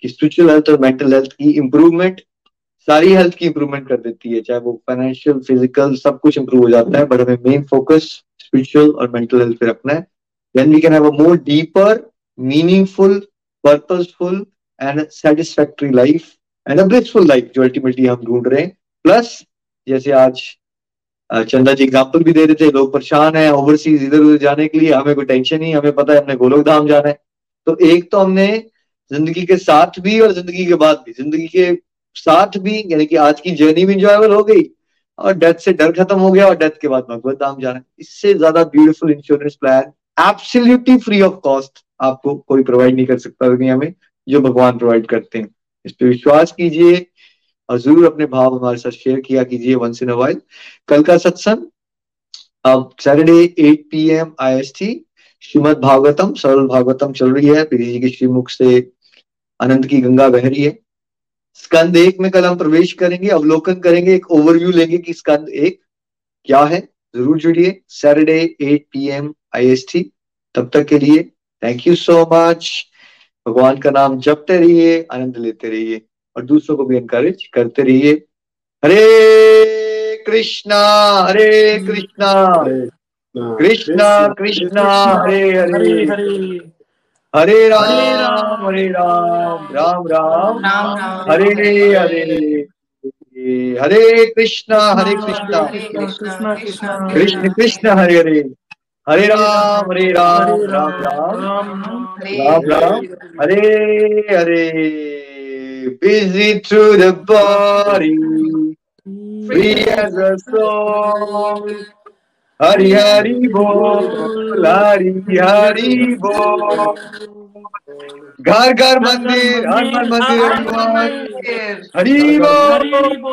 कि स्पिरिचुअल हेल्थ और मेंटल हेल्थ की इंप्रूवमेंट सारी हेल्थ की इंप्रूवमेंट कर देती है। चाहे वो फाइनेंशियल फ़िज़िकल सब कुछ इंप्रूव हो जाता है बट हमें मेन फोकस स्पिरिचुअल और मेंटल हेल्थ पे रखना है। Then we can have a more deeper meaningful purposeful and satisfactory life and a blissful life जो अल्टीमेटली हम ढूंढ रहे हैं. प्लस जैसे आज चंदा जी एग्ज़ाम्पल भी दे रहे थे, लोग परेशान है ओवरसीज इधर उधर जाने के लिए, हमें कोई टेंशन नहीं, हमें पता है हमने गोलोक धाम जाना है। तो एक तो हमने ज़िंदगी के साथ भी और ज़िंदगी के बाद भी। ज़िंदगी के साथ भी, यानी कि आज की जर्नी भी इंजॉयबल हो गई, और डेथ से डर खत्म हो गया, और डेथ के बाद भगवत धाम जाना इससे ज़्यादा beautiful insurance plan absolutely free of cost आपको कोई प्रोवाइड नहीं कर सकता दुनिया में, जो भगवान प्रोवाइड करते हैं। इस पर विश्वास कीजिए। और ज़रूर अपने भाव हमारे साथ शेयर किया कीजिए वंस इन वाइल कल का सत्संग, अब Saturday 8 P M I S T Shrimad Bhagavatam, सरल भागवतम चल रही है। पीरी जी के श्रीमुख से अनंत की गंगा बह रही है। स्कंद एक में कल हम प्रवेश करेंगे, अवलोकन करेंगे, एक ओवरव्यू लेंगे कि स्कंद एक क्या है। ज़रूर जुड़िए। सैटरडे 8 पीएम आईएसटी तब तक के लिए थैंक यू सो मच भगवान का नाम जपते रहिए आनंद लेते रहिए और दूसरों को भी एनकरेज करते रहिए। हरे कृष्णा हरे कृष्णा। कृष्णा कृष्णा हरे हरे। हरे राम हरे राम। राम राम हरे हरे। हरे कृष्णा हरे कृष्णा। कृष्ण कृष्ण हरे हरे। हरे राम हरे राम राम राम राम राम हरे हरे busy through the body free as a soul Hari Hari Bol Hari Hari Bol घर घर मंदिर हर हर मंदिर हनुमान हरि बोल